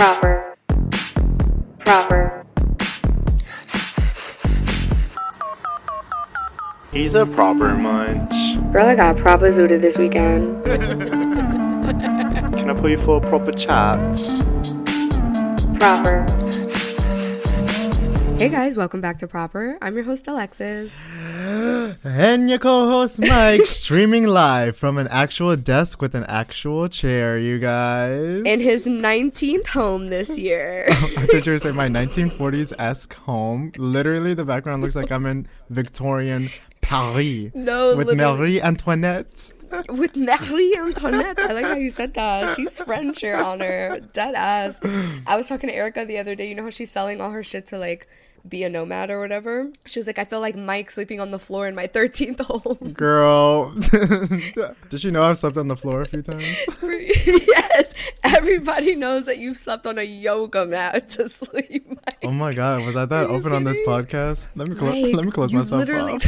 proper, proper, He's a proper munch. Girl, I got proper zooted this weekend. Can I put you for a proper chat? Proper. Hey guys, welcome back to Proper. I'm your host Alexis. And your co-host Mike, streaming live from an actual desk with an actual chair, you guys. In his 19th home this year. Oh, I thought you were saying my 1940s esque home. Literally, the background looks like I'm in Victorian Paris No, with literally. Marie Antoinette. With Marie Antoinette. I like how you said that. She's French, your honor. Dead ass. I was talking to Erika the other day. You know how she's selling all her shit to like be a nomad or whatever? She was like, I feel like Mike sleeping on the floor in my 13th home. Girl, did you know I've slept on the floor a few times? yes, everybody knows that you've slept on a yoga mat to sleep. Mike. Oh my god, was I that open on this podcast? Let me Mike, let me close myself literally- off.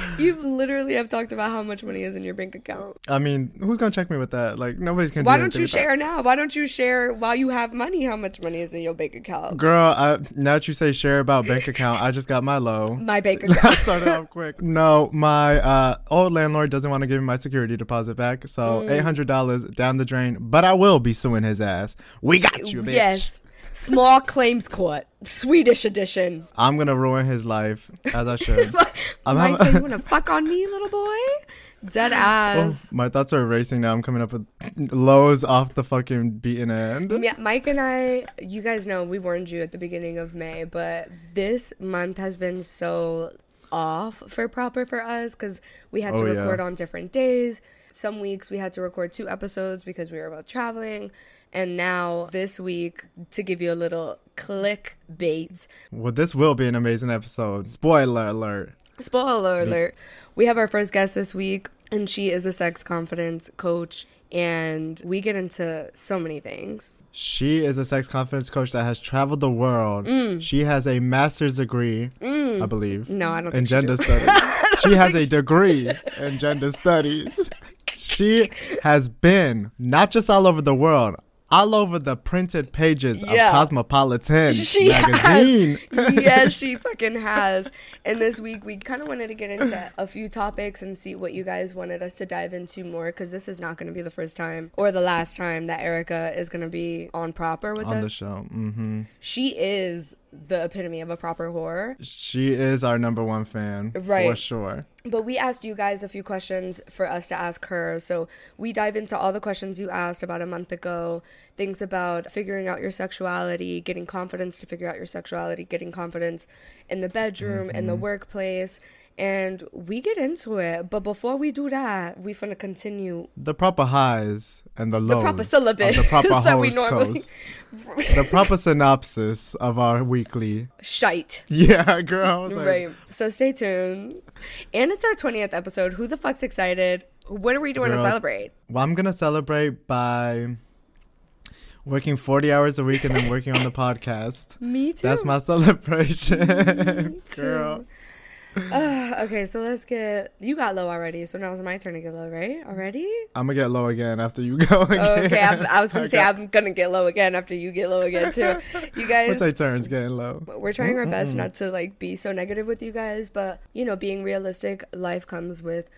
You've literally have talked about how much money is in your bank account. I mean, who's gonna check me with that? Like nobody's gonna. Why do don't you share now? Why don't you share while you have money how much money is in your bank account? Girl, I, now that you say share about bank account, I just got my low. My bank account. started off quick. No, my uh, old landlord doesn't want to give me my security deposit back, so Mm. eight hundred dollars down the drain. But I will be suing his ass. We got you, bitch. yes. Small claims court, Swedish edition. I'm gonna ruin his life as I should. I'm Mike having- said, "You want to fuck on me, little boy?" Dead Oh, ass. my thoughts are racing now. I'm coming up with lows off the fucking beaten end. Yeah, Mike and I, you guys know we warned you at the beginning of May, but this month has been so off for proper for us because we had oh, to Oh, yeah. record on different days. Some weeks we had to record two episodes because we were both traveling. And now this week, to give you a little click bait, Well, this will be an amazing episode. Spoiler alert. spoiler alert, we have our first guest this week, and she is a sex confidence coach. And we get into so many things. She is a sex confidence coach that has traveled the world. Mm. She has a master's degree, I believe. No, I don't in think she gender do. studies. she has a degree in gender studies. She has been not just all over the world, all over the printed pages Yeah. of Cosmopolitan She magazine. has. yes, she fucking has. And this week, we kind of wanted to get into a few topics and see what you guys wanted us to dive into more because this is not going to be the first time or the last time that Erika is going to be on proper with us. on the us. show. hmm She is the epitome of a proper whore. She is our number one fan for sure. But we asked you guys a few questions for us to ask her. So we dive into all the questions you asked about a month ago things about figuring out your sexuality, getting confidence to figure out your sexuality, getting confidence in the bedroom, in the mm-hmm. workplace. And we get into it. But before we do that, we're gonna continue The proper highs and the lows. the proper syllabus the proper that we normally the proper synopsis of our weekly. shite. Yeah, girl. Like, Right. So stay tuned. And it's our 20th episode. Who the fuck's excited? What are we doing to celebrate? Well, I'm gonna celebrate by working 40 hours a week and then working on the podcast. Me too. That's my celebration, girl. Uh, okay, so let's get. You got low already, so now it's my turn to get low, right? Already? I'm gonna get low again after you go again. Okay, I'm, I was gonna I say got- I'm gonna get low again after you get low again too. You guys, What's our turns getting low? we're trying our best not to like be so negative with you guys, but you know, being realistic, life comes with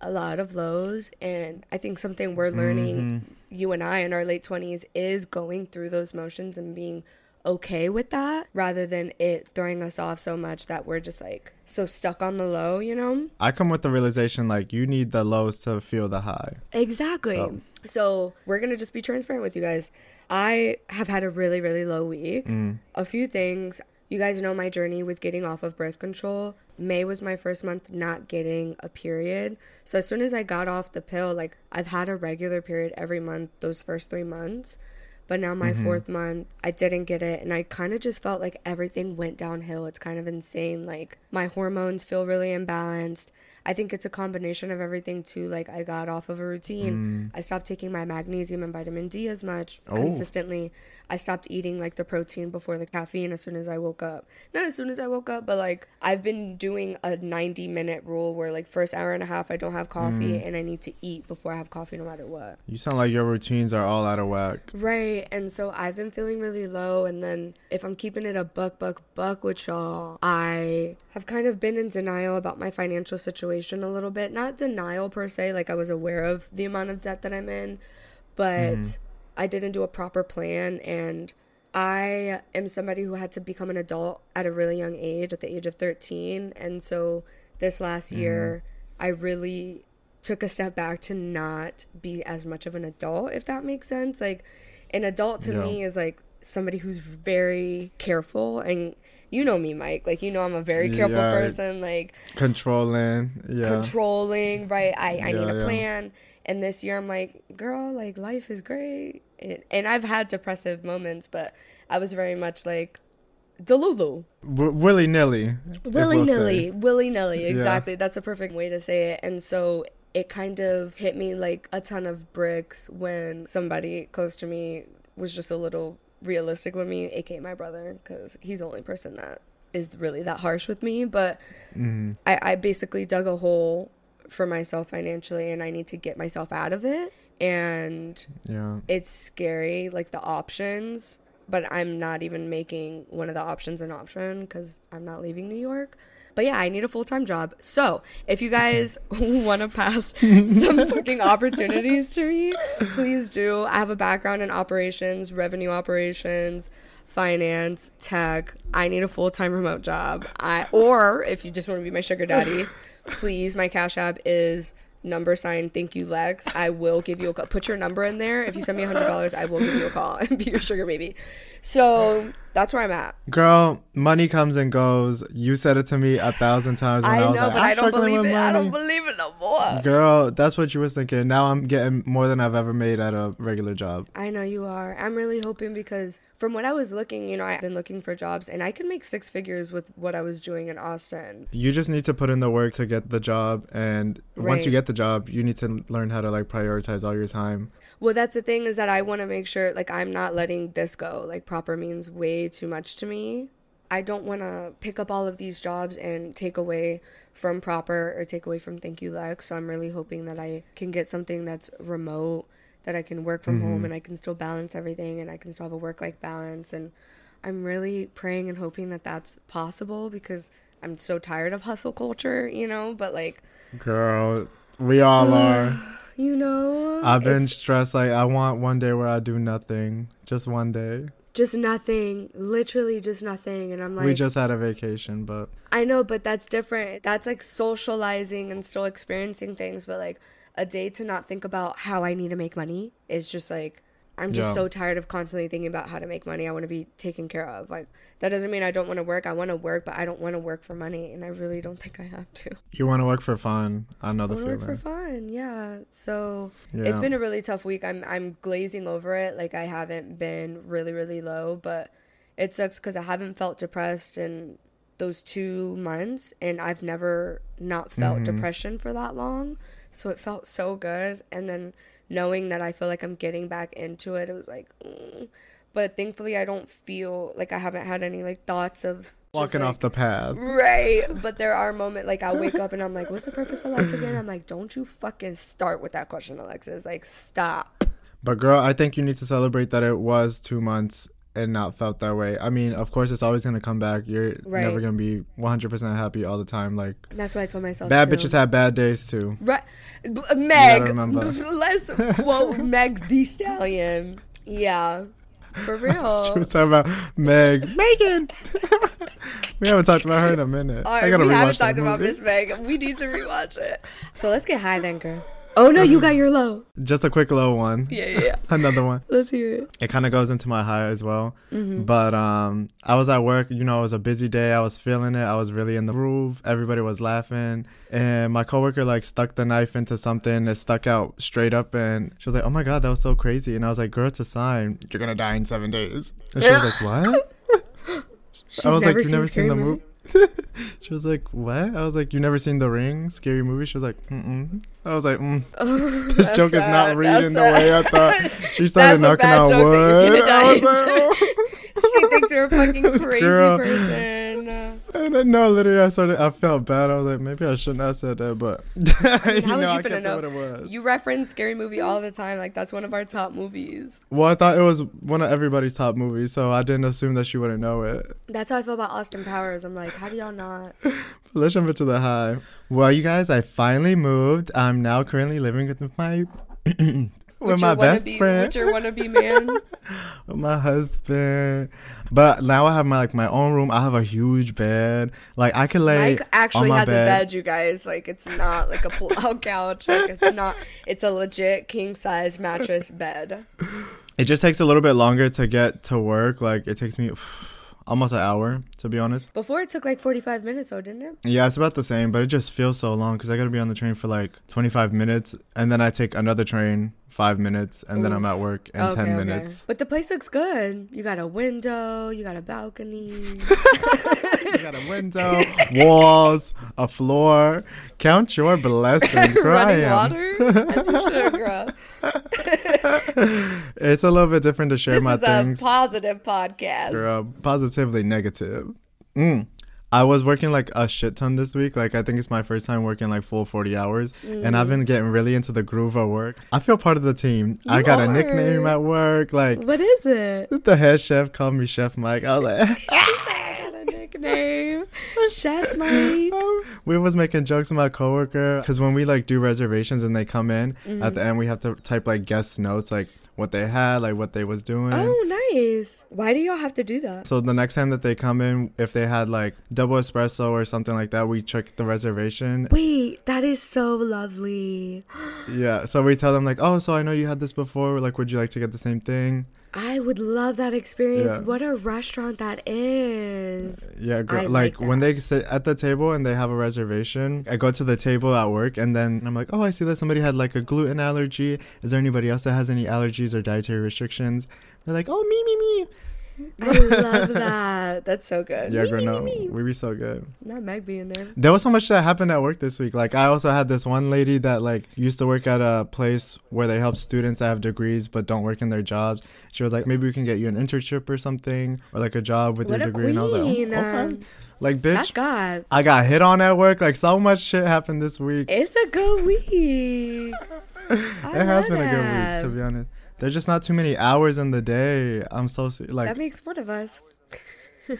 a lot of lows, and I think something we're learning, you and I in our late twenties, is going through those motions and being okay with that rather than it throwing us off so much that we're just like so stuck on the low, you know? I come with the realization like you need the lows to feel the high. Exactly. So- So. we're gonna just be transparent with you guys. I have had a really, really low week. Mm. A few things. You guys know my journey with getting off of birth control. May was my first month not getting a period. So as soon as I got off the pill, like I've had a regular period every month those first three months. But now my mm-hmm. fourth month, I didn't get it, and I kind of just felt like everything went downhill. It's kind of insane. Like my hormones feel really imbalanced. I think it's a combination of everything too. Like I got off of a routine. Mm. I stopped taking my magnesium and vitamin D as much Oh. consistently. I stopped eating like the protein before the caffeine as soon as I woke up. Not as soon as I woke up, but like I've been doing a 90 minute rule where like first hour and a half I don't have coffee mm. and I need to eat before I have coffee no matter what. You sound like your routines are all out of whack. Right. And so I've been feeling really low. And then if I'm keeping it a buck, buck, buck with y'all, I have kind of been in denial about my financial situation a little bit. Not denial per se, like I was aware of the amount of debt that I'm in, but mm-hmm. I didn't do a proper plan. And I am somebody who had to become an adult at a really young age, at the age of 13. And so this last mm-hmm. year, I really took a step back to not be as much of an adult, if that makes sense. Like, an adult to Yeah. me is like somebody who's very careful. And you know me, Mike. Like, you know, I'm a very careful Yeah. person. Like, Controlling. Yeah. controlling, right? I, I need a yeah. plan. And this year I'm like, girl, like life is great. And, and I've had depressive moments, but I was very much like Delulu. W- willy nilly. Willy nilly. Willy nilly. Yeah. Exactly. That's a perfect way to say it. And so it kind of hit me like a ton of bricks when somebody close to me was just a little realistic with me, aka my brother, because he's the only person that is really that harsh with me. But Mm-hmm. I, I basically dug a hole for myself financially and I need to get myself out of it. And Yeah. it's scary, like the options, but I'm not even making one of the options an option because I'm not leaving New York. But yeah, I need a full time job. So if you guys want to pass some fucking opportunities to me, please do. I have a background in operations, revenue operations, finance, tech. I need a full time remote job. I or if you just want to be my sugar daddy, please. My cash app is number sign thank you lex i will give you a call put your number in there if you send me a hundred dollars i will give you a call and be your sugar baby so that's where i'm at Girl, money comes and goes. You said it to me a thousand times. When I, i know was like, but I'm i don't believe it i don't believe it no more Girl, that's what you was thinking. Now I'm getting more than I've ever made at a regular job. I know you are. I'm really hoping because from what I was looking, you know, I've been looking for jobs and I can make six figures with what I was doing in Austin. You just need to put in the work to get the job, and once you get the job, you need to learn how to like prioritize all your time. Well, that's the thing is that I want to make sure like I'm not letting this go. Like proper means way too much to me. I don't want to pick up all of these jobs and take away from proper or take away from thank you Lex. So I'm really hoping that I can get something that's remote that I can work from home mm-hmm. and I can still balance everything and I can still have a work life balance and I'm really praying and hoping that that's possible because I'm so tired of hustle culture, you know, but like, Girl, we all are. You know, I've been stressed. Like I want one day where I do nothing, just one day. just nothing, literally just nothing and I'm like we just had a vacation, but I know, but that's different. That's like socializing and still experiencing things, but like a day to not think about how I need to make money is just like I'm just Yeah. so tired of constantly thinking about how to make money. I want to be taken care of. Like that doesn't mean I don't want to work. I want to work, but I don't want to work for money, and I really don't think I have to. you want to work for fun. I know the want to work for feeling. fun. Yeah. So Yeah. it's been a really tough week. I'm I'm glazing over it. Like I haven't been really really low, but it sucks because I haven't felt depressed in those two months, and I've never not felt Mm-hmm. depression for that long. So it felt so good, and then knowing that I feel like I'm getting back into it, it was like. Mm. But thankfully, I don't feel like I haven't had any like thoughts of walking like, off the path. Right. But there are moments like I wake up and I'm like, what's the purpose of life again? I'm like, don't you fucking start with that question, Alexis. Like, stop. But girl, I think you need to celebrate that it was two months and not felt that way. I mean, of course, it's always gonna come back. You're Right. never gonna be 100% happy all the time. Like That's what I told myself. bad too. bitches have bad days too. Right. B- uh, Meg. remember. Let's quote Meg the Stallion. Yeah. For real. We're talking about Meg, Megan. we haven't talked about her in a minute. All I gotta we rewatch haven't talked about movie. Miss Meg. We need to rewatch it. So let's get high then, girl. Oh no, you got your low. Just a quick low one. Yeah, yeah. yeah. Another one. Let's hear it. It kind of goes into my high as well. Mm-hmm. But um, I was at work. You know, it was a busy day. I was feeling it. I was really in the groove. Everybody was laughing, and my coworker like stuck the knife into something. It stuck out straight up, and she was like, "Oh my god, that was so crazy!" And I was like, "Girl, it's a sign. You're gonna die in seven days." And she was like, "What?" She's I was like, "You've never Scary seen the Movie? Movie?" she was like, "What?" I was like, "You never seen The Ring? Scary movie?" She was like, "Mm mm." I was like, mm. "This That's joke is sad, not that's reading the way I thought." She started knocking on joke that you're wood. gonna I was die. like, "Oh." she thinks you're a fucking crazy Girl. person. And no, literally, I started. I felt bad. I was like, maybe I shouldn't have said that, but I mean, you how know, was I you finna know? what it was. You reference scary movie all the time. Like that's one of our top movies. Well, I thought it was one of everybody's top movies, so I didn't assume that she wouldn't know it. That's how I feel about Austin Powers. I'm like, how do y'all not? Let's jump into the high. Well, you guys, I finally moved. I'm now currently living with my with With my best wannabe, friend, With your wannabe man. with my husband. But now I have my like my own room. I have a huge bed. Like I can lay Mike actually has bed. a bed, you guys. Like it's not like a pull-out couch. Like it's not. It's a legit king size mattress bed. It just takes a little bit longer to get to work. Like it takes me almost an hour to be honest. Before it took like 45 minutes, though, didn't it? Yeah, it's about the same, but it just feels so long because I gotta be on the train for like 25 minutes, and then I take another train five minutes, and then I'm at work in 10 minutes. But the place looks good. You got a window. You got a balcony. You got a window, walls, a floor. Count your blessings. I Running water. As you should, girl. It's a little bit different to share This my things. a positive podcast. Girl, positively negative. Mm. I was working like a shit ton this week. Like I think it's my first time working like full 40 hours and I've been getting really into the groove of work. I feel part of the team. I You got a nickname at work. Like What is it? the head chef called me Chef Mike. I was like I nickname. Chef Mike. we was making jokes with my coworker because when we like do reservations and they come in Mm-hmm. at the end we have to type like guest notes like what they had like what they was doing Oh, nice. Why do y'all have to do that? so the next time that they come in if they had like double espresso or something like that we check the reservation Wait, that is so lovely. yeah so we tell them like oh so i know you had this before like would you like to get the same thing I would love that experience. Yeah. What a restaurant that is. Uh, yeah girl, like, like when they sit at the table and they have a reservation i go to the table at work and then i'm like oh i see that somebody had like a gluten allergy is there anybody else that has any allergies or dietary restrictions they're like oh me me me I love that. That's so good. Yeah, girl, me, no, we be so good. Not Meg being there. There was so much that happened at work this week. Like, I also had this one lady that like used to work at a place where they help students that have degrees but don't work in their jobs. She was like, maybe we can get you an internship or something, or like a job with What your degree. And I was like, queen. oh, okay. um, like, bitch, God. I got hit on at work. Like, so much shit happened this week. It's a good week. It has been a good week, to be honest. There's just not too many hours in the day. I'm so like, That makes one of us.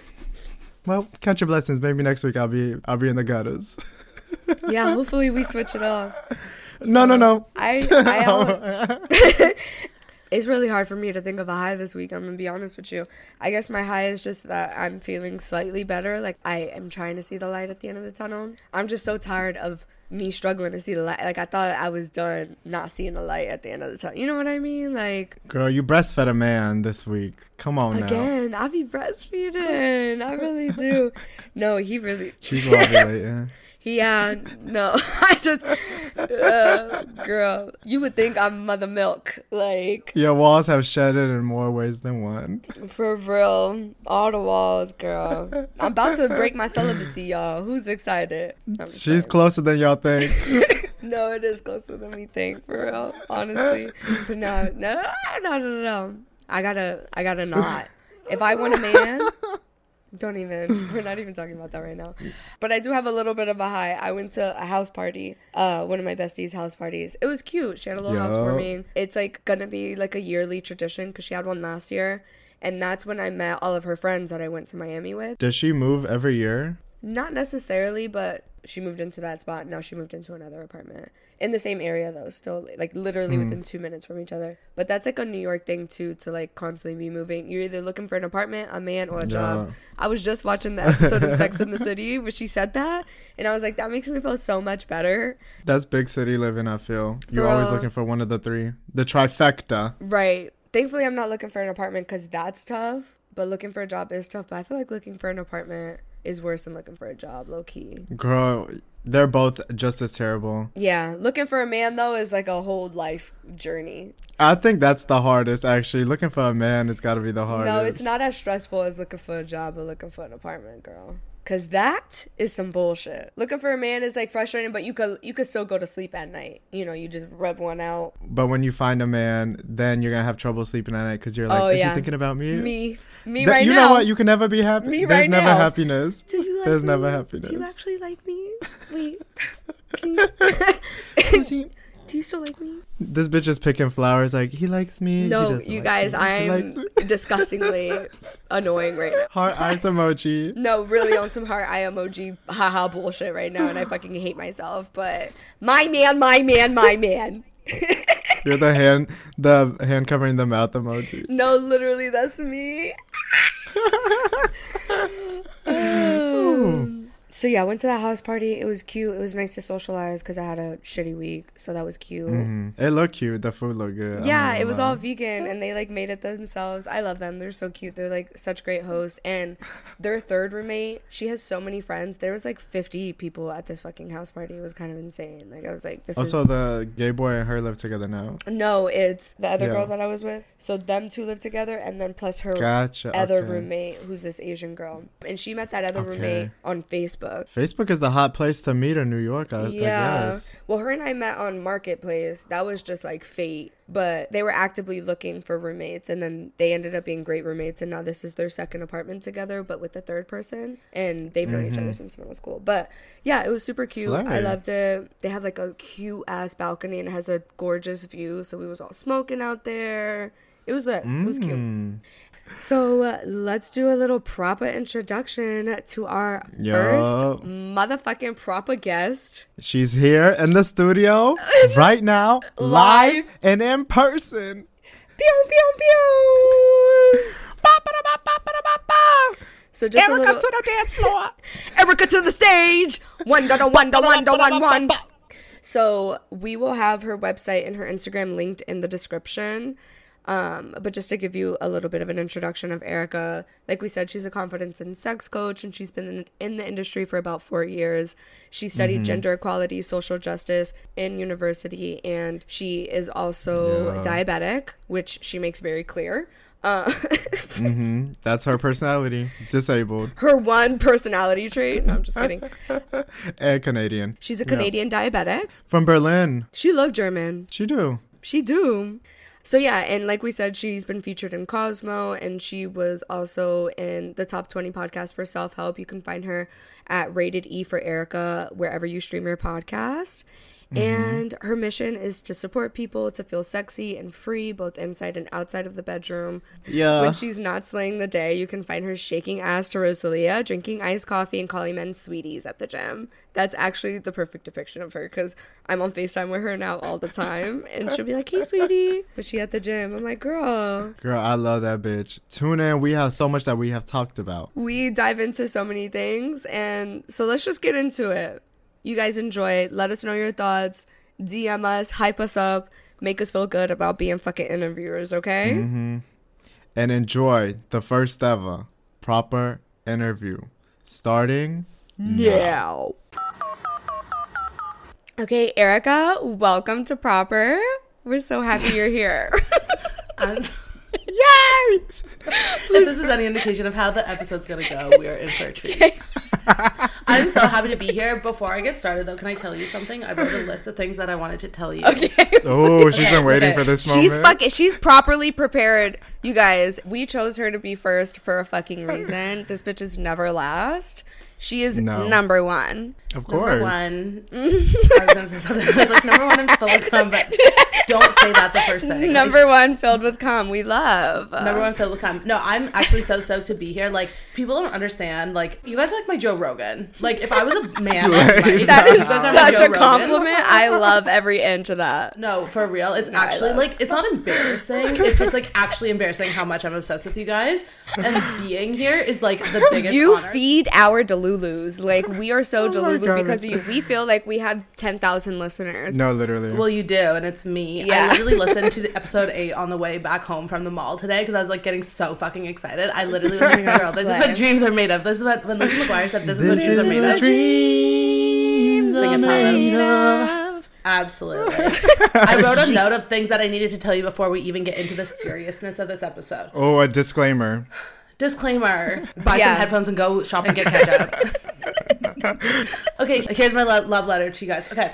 well, count your blessings. Maybe next week I'll be I'll be in the gutters. Yeah, hopefully we switch it off. no, no, no. I, I it's really hard for me to think of a high this week. I'm gonna be honest with you. I guess my high is just that I'm feeling slightly better. Like I am trying to see the light at the end of the tunnel. I'm just so tired of me struggling to see the light. Like I thought I was done not seeing the light at the end of the tunnel. You know what I mean? Like Girl, you breastfed a man this week. Come on now. again, I be breastfeeding. I really do. No, he really. She's ovulating. He, uh, no, I just, uh, girl, you would think I'm mother milk. Like, Your walls have shedded in more ways than one. for real. All the walls, girl. I'm about to break my celibacy, y'all. Who's excited? I'm She's excited. closer than y'all think. No, it is closer than we think, for real, honestly. But no, no, no, no, no, no. I gotta, I gotta not. If I want a man, don't even. We're not even talking about that right now. But I do have a little bit of a high. I went to a house party, uh, one of my besties' house parties. It was cute. She had a little Yo. housewarming. It's like gonna be like a yearly tradition because she had one last year, and that's when I met all of her friends that I went to Miami with. Does she move every year? Not necessarily, but she moved into that spot. Now she moved into another apartment in the same area though. Still, like literally Hmm. within two minutes from each other. But that's like a New York thing too, to like constantly be moving. You're either looking for an apartment, a man, or a job. I was just watching the episode of Sex in the City where she said that, and I was like, that makes me feel so much better. That's big city living, I feel. You're For always looking for one of the three. The trifecta. Right. Thankfully, I'm not looking for an apartment because that's tough. But looking for a job is tough. But I feel like looking for an apartment is worse than looking for a job, low key. Girl, they're both just as terrible. Yeah, looking for a man though is like a whole life journey. I think that's the hardest, actually. Looking for a man has got to be the hardest. No, it's not as stressful as looking for a job or looking for an apartment, girl. Cause that is some bullshit. Looking for a man is like frustrating, but you could you could still go to sleep at night. You know, you just rub one out. But when you find a man, then you're gonna have trouble sleeping at night because you're like, Oh, is yeah. he thinking about me? Me, me Th- right you now. You know what? You can never be happy. Me There's right never now. happiness. Do you like There's me? never happiness. Do you actually like me? Wait, can you, do you still like me? This bitch is picking flowers. Like he likes me. No, you like guys, me. I'm disgustingly annoying right now. heart eyes emoji. No, really on some heart eye emoji haha bullshit right now, and I fucking hate myself. But my man, my man, my man. You're the hand, the hand covering the mouth emoji. No, literally, that's me. Um, so yeah, I went to that house party. It was cute. It was nice to socialize because I had a shitty week, so that was cute. Mhm. It looked cute. The food looked good. Yeah, it was lie. all vegan and they like made it themselves. I love them. They're so cute. They're like such great hosts. And their third roommate, she has so many friends. There was like 50 people at this fucking house party. It was kind of insane. Like I was like, this Also, is the gay boy and her live together now. no, it's the other Yeah. girl that I was with. So them two live together, and then plus her Gotcha. other okay. roommate, who's this Asian girl, and she met that other Okay. roommate on Facebook. Facebook is the hot place to meet in New York. I, yeah. I guess. Well, her and I met on Marketplace. That was just like fate. But they were actively looking for roommates, and then they ended up being great roommates. And now this is their second apartment together, but with the third person. And they've known each other since middle school. But yeah, it was super cute. I Mm-hmm. Loved it. They have like a cute ass balcony and it has a gorgeous view. So we was all smoking out there. It was lit. It was cute. So uh, let's do a little proper introduction to our first motherfucking proper guest. She's here in the studio right now, Live. live and in person. Pew pew pew. So just a Erika little to the dance floor. Erika to the stage. One da da one da one da one one. So we will have her website and her Instagram linked in the description. Um, but just to give you a little bit of an introduction of Erika, like we said, she's a confidence and sex coach, and she's been in, in the industry for about four years. She studied gender equality, social justice in university, and she is also Yeah. diabetic, which she makes very clear. Uh, hmm That's her personality. Disabled her one personality trait. No, I'm just kidding. and Canadian. She's a Yeah. Canadian diabetic. From Berlin. She love German. She do. She do. So yeah, and like we said, she's been featured in Cosmo, and she was also in the top 20 podcast for self help. You can find her at Rated E for Erika wherever you stream your podcast. Mm-hmm. And her mission is to support people to feel sexy and free, both inside and outside of the bedroom. Yeah. When she's not slaying the day, you can find her shaking ass to Rosalia, drinking iced coffee, and calling men sweeties at the gym. That's actually the perfect depiction of her because I'm on FaceTime with her now all the time. And she'll be like, hey, sweetie. But she at the gym. I'm like, girl. Girl, I love that bitch. Tune in. We have so much that we have talked about. We dive into so many things. And so let's just get into it. You guys enjoy. Let us know your thoughts. DM us, hype us up, make us feel good about being fucking interviewers, okay? Mm-hmm. And enjoy the first ever proper interview. Starting Now. Okay, Erika, welcome to Proper. We're so happy you're here. I'm- Yay! if this is any indication of how the episode's gonna go, we are in for a treat. I'm so happy to be here. Before I get started, though, can I tell you something? I wrote a list of things that I wanted to tell you. Oh, she's been waiting okay. for this moment. she's fucking she's properly prepared. You guys, we chose her to be first for a fucking reason. This bitch is never last. She is No. number one. Of course. Number one. I was gonna say something. I was like number one in full of cum, but don't say that the first thing. Like, Number one filled with cum. We love. Number one filled with cum. No, I'm actually so stoked to be here. Like, people don't understand. Like, you guys are like my Joe Rogan. Like, if I was a man, like, That is you guys are my such Joe a Rogan. compliment. I love every inch of that. No, for real. It's I actually like it's not embarrassing. It's just like actually embarrassing how much I'm obsessed with you guys. And being here is like the biggest You honor. feed our Delulus. Like we are so Oh Delulu because of you. We feel like we have ten thousand listeners. No, literally. well, you do, and it's me. Yeah. I literally listened to the episode eight on the way back home from the mall today because I was like getting so fucking excited. I literally was like, "Girl, this is what dreams are made of." This is what when Lizzie McGuire said, "This is what This dreams are is made what of." dreams are made of. Absolutely. I wrote a note of things that I needed to tell you before we even get into the seriousness of this episode. Oh, a disclaimer. Disclaimer: Buy Yeah. some headphones and go shop and get ketchup. Okay, here's my lo- love letter to you guys. Okay.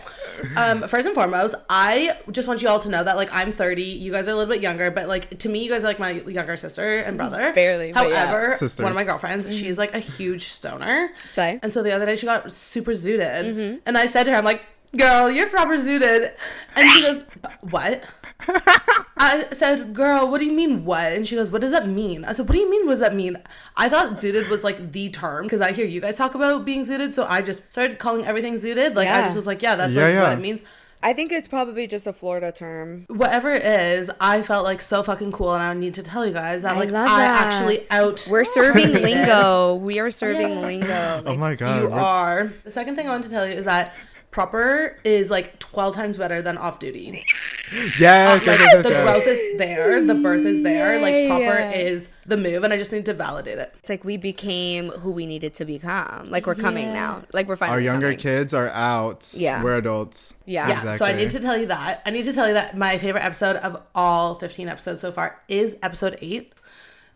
Um, first and foremost, I just want you all to know that like I'm 30, you guys are a little bit younger, but like to me, you guys are like my younger sister and brother. Mm-hmm. Barely, but yeah. However, one of my girlfriends, mm-hmm. she's like a huge stoner. Say. And so the other day she got super zooted, mm-hmm. and I said to her, I'm like, "Girl, you're proper zooted," and she goes, "What?" I said, "Girl, what do you mean what?" And she goes, "What does that mean?" I said, "What do you mean? What does that mean?" I thought zooted was like the term because I hear you guys talk about being zooted, so I just started calling everything zooted. Like I just was like, "Yeah, that's Yeah, like what it means." I think it's probably just a Florida term. Whatever it is, I felt like so fucking cool, and I need to tell you guys that I like love I that. actually out. We're serving lingo. We are serving lingo. Oh my god. You we're- are. The second thing I want to tell you is that proper is like 12 times better than off duty. Yes, uh, yes, Like yes, yes, the yes. growth is there, the birth is there. Like proper Yeah. is the move, and I just need to validate it. It's like we became who we needed to become. Like we're coming Yeah. now. Like we're finally Our younger coming. kids are out. Yeah. We're adults. Yeah. Yeah. So I need to tell you that. I need to tell you that my favorite episode of all 15 episodes so far is episode eight.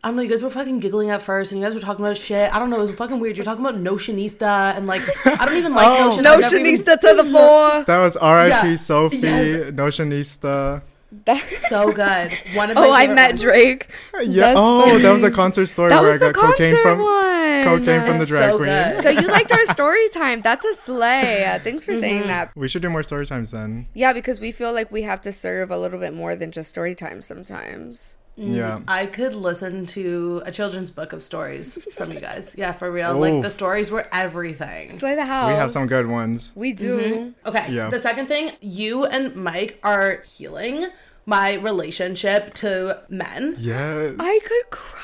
I don't know, you guys were fucking giggling at first and you guys were talking about shit. I don't know, it was fucking weird. You're talking about Notionista and like, I don't even like Oh. Notion. No I've even- to the floor. That was R.I.P. Yeah. Sophie, Yes. Notionista. That's So good. One of my Oh, I met ones. Drake. Yeah. That's oh, funny. that was a concert story That where was I the got cocaine concert from one. cocaine from the drag So queen. good. So you liked our story time. That's a slay. Uh, Thanks for saying that. We should do more story times then. Yeah, because we feel like we have to serve a little bit more than just story time sometimes. Yeah. I could listen to a children's book of stories from you guys. Yeah, for real. Like the stories were everything. Slay the house. We have some good ones. We do. Mm-hmm. Okay. Yeah. The second thing, you and Mike are healing my relationship to men. Yes. I could cry.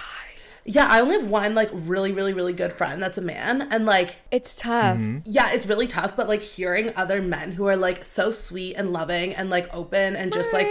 Yeah, I only have one like really, really, really good friend that's a man. And like, It's tough. Mm-hmm. yeah, it's really tough, but like hearing other men who are like so sweet and loving and like open and just like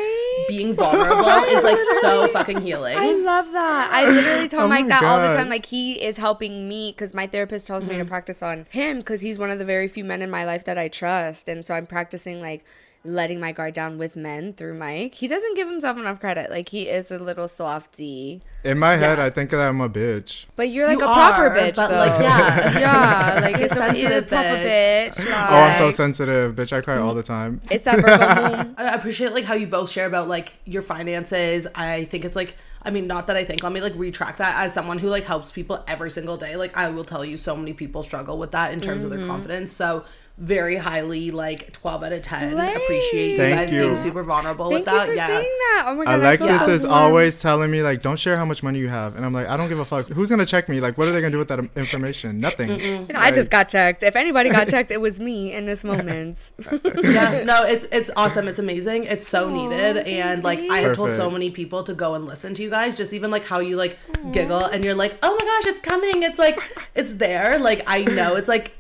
being vulnerable is like so fucking healing. I love that. I literally tell Oh Mike my that all the time. Like he is helping me because my therapist tells me to practice on him because he's one of the very few men in my life that I trust, and so I'm practicing like letting my guard down with men through Mike. He doesn't give himself enough credit. Like he is a little softy, In my head, Yeah. I think that I'm a bitch. but you're like You a proper bitch, but, though. like, yeah. yeah, like it's a, it's a sensitive proper bitch. bitch. Oh, I'm so sensitive, bitch. I cry all the time. It's that Virgo moon. I appreciate like how you both share about like your finances. I think it's like I mean not that I think let me like retract that as someone who like helps people every single day. Like I will tell you so many people struggle with that in terms of Mm-hmm. their confidence. So very highly like 12 out of 10 Slay. appreciate you Thank guys you. being super vulnerable Thank with you that. for yeah. saying that. Oh my god, Alexis is warm. always telling me like, don't share how much money you have, and I'm like, I don't give a fuck. Who's gonna check me? Like, what are they gonna do with that information? Nothing. You know, I just got checked. If anybody got checked, it was me in this moment. yeah, no, it's it's awesome. It's amazing. It's so needed, and like I have told so many people to go and listen to you guys. Just even like how you like giggle and you're like, oh my gosh, it's coming. It's like it's there. Like I know it's like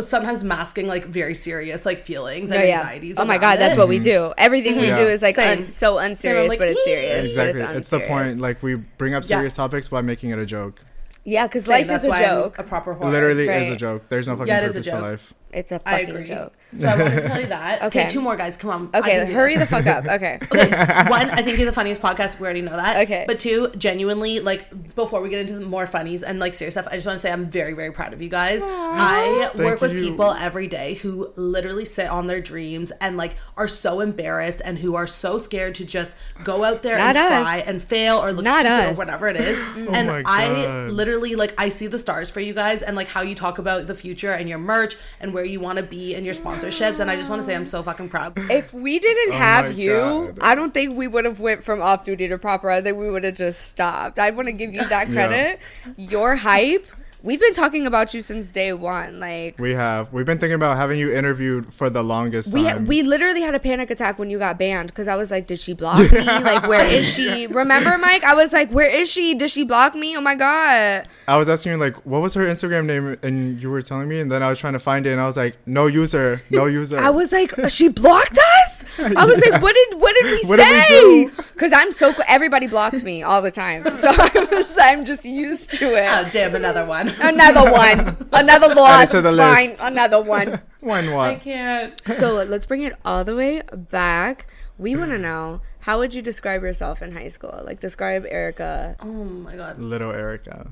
sometimes masking like very serious like feelings and Oh, yeah. anxieties. Oh my around god, that's it. what we do. Everything we Yeah. do is like un- so unserious, like, but it's serious. Exactly. But It's the point. Like we bring up Yeah. serious topics by making it a joke. Yeah, because life is a why I'm joke. A proper horror. Literally is a joke. There's no fucking Yeah, it is a purpose to life. It's a fucking agree. joke. So I wanted to tell you that. Okay. Okay. two more guys. Come on. Okay, hurry this. the fuck up. Okay. okay. one, I think you're the funniest podcast. We already know that. Okay. But two, genuinely, like before we get into the more funnies and like serious stuff, I just want to say I'm very, very proud of you guys. I Thank work with you. people every day who literally sit on their dreams and like are so embarrassed and who are so scared to just go out there Not and us. try and fail or look Not stupid or whatever it is. Oh and I literally like I see the stars for you guys and like how you talk about the future and your merch and where you want to be and your sponsorships. And I just want to say I'm so fucking proud. If we didn't Oh have you, God. I don't think we would have went from off duty to proper. I think we would have just stopped. I want to give you that Yeah. credit. Your hype. We've been talking about you since day one. Like We have. We've been thinking about having you interviewed for the longest we time. we literally had a panic attack when you got banned because I was like, did she block me? like, where is she? Remember, Mike? I was like, where is she? Did she block me? Oh my god! I was asking you like, what was her Instagram name, and you were telling me, and then I was trying to find it, and I was like, no user, no user. I was like, she blocked us. I was like, what did what did we What say? Because I'm so everybody blocks me all the time, so I was I'm just used to it. Oh damn, another one. Another one, another loss. to the It's fine. list. Another one. One what? I can't. So let's bring it all the way back. We want to know how would you describe yourself in high school? Like describe Erika. Oh my god. Little Erika.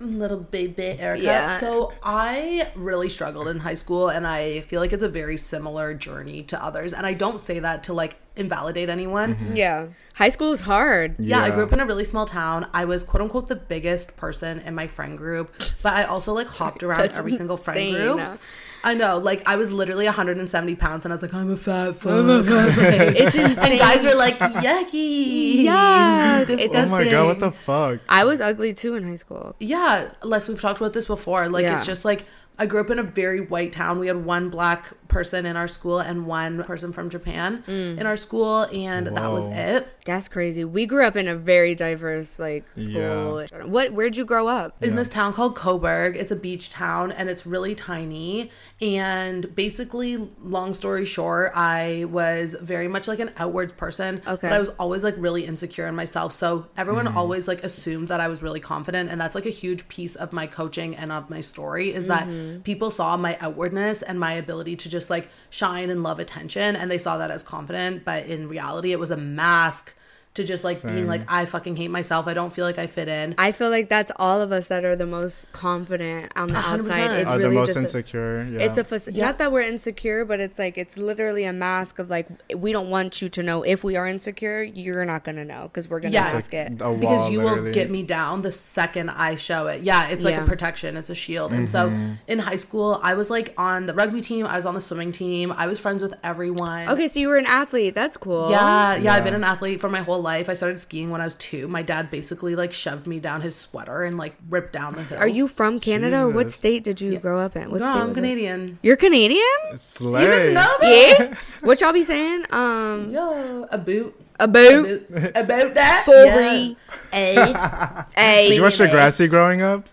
Little baby Erika. Yeah. So I really struggled in high school, and I feel like it's a very similar journey to others. And I don't say that to like invalidate anyone. Mm-hmm. Yeah. High school is hard. Yeah, I grew up in a really small town. I was quote unquote the biggest person in my friend group, but I also like hopped around That's every single friend group. I know, like I was literally 170 pounds, and I was like, I'm a fat fuck. Like, It's insane. and guys were like, yucky. Yeah, it's- Oh my god, what the fuck? I was ugly too in high school. Yeah, Lex, we've talked about this before. Like, Yeah. it's just like I grew up in a very white town. We had one black person in our school and one person from Japan Mm. in our school, and that was it. That's crazy. We grew up in a very diverse like school. What? Where'd you grow up? in this town called Cobourg. It's a beach town and it's really tiny. And basically, long story short, I was very much like an outwards person. Okay. But I was always like really insecure in myself. So everyone always like assumed that I was really confident. And that's like a huge piece of my coaching and of my story is that Mm-hmm. people saw my outwardness and my ability to just like shine and love attention. And they saw that as confident. But in reality, it was a mask. To just like being like, I fucking hate myself. I don't feel like I fit in. I feel like that's all of us that are the most confident on the A hundred outside. It's Are really the most just. A, insecure? Yeah. it's a fac- Yeah. not that we're insecure, but it's like it's literally a mask of like we don't want you to know if we are insecure. You're not gonna know because we're gonna Yeah. It's ask it. wall, because you will get me down the second I show it. Yeah, it's like Yeah. a protection, it's a shield. And so Mm-hmm. in high school, I was like on the rugby team, I was on the swimming team, I was friends with everyone. Okay, so you were an athlete. That's cool. Yeah, yeah, I've been an athlete for my whole life. I started skiing when I was two. My dad basically like shoved me down his sweater and like ripped down the hills. Are you from Canada or what Jesus. state did you grow up in? What No, state I'm was it? Canadian. You're Canadian? Slay. You didn't know that? Yeah. what y'all be saying? Um, Yo, a boot. about About, about that? Sorry. Yeah. A. a Did you watch Degrassi growing up?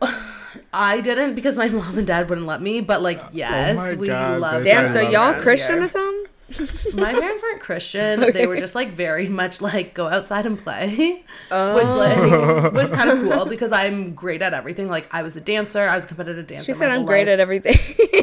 I didn't because my mom and dad wouldn't let me, but like yes, Oh my we God, loved they Damn, so love y'all that. Christian or something? My parents weren't Christian. They were just like very much like go outside and play, which oh. like was kind of cool because I'm great at everything. Like I was a dancer, I was a competitive dancer. She said I'm great at everything.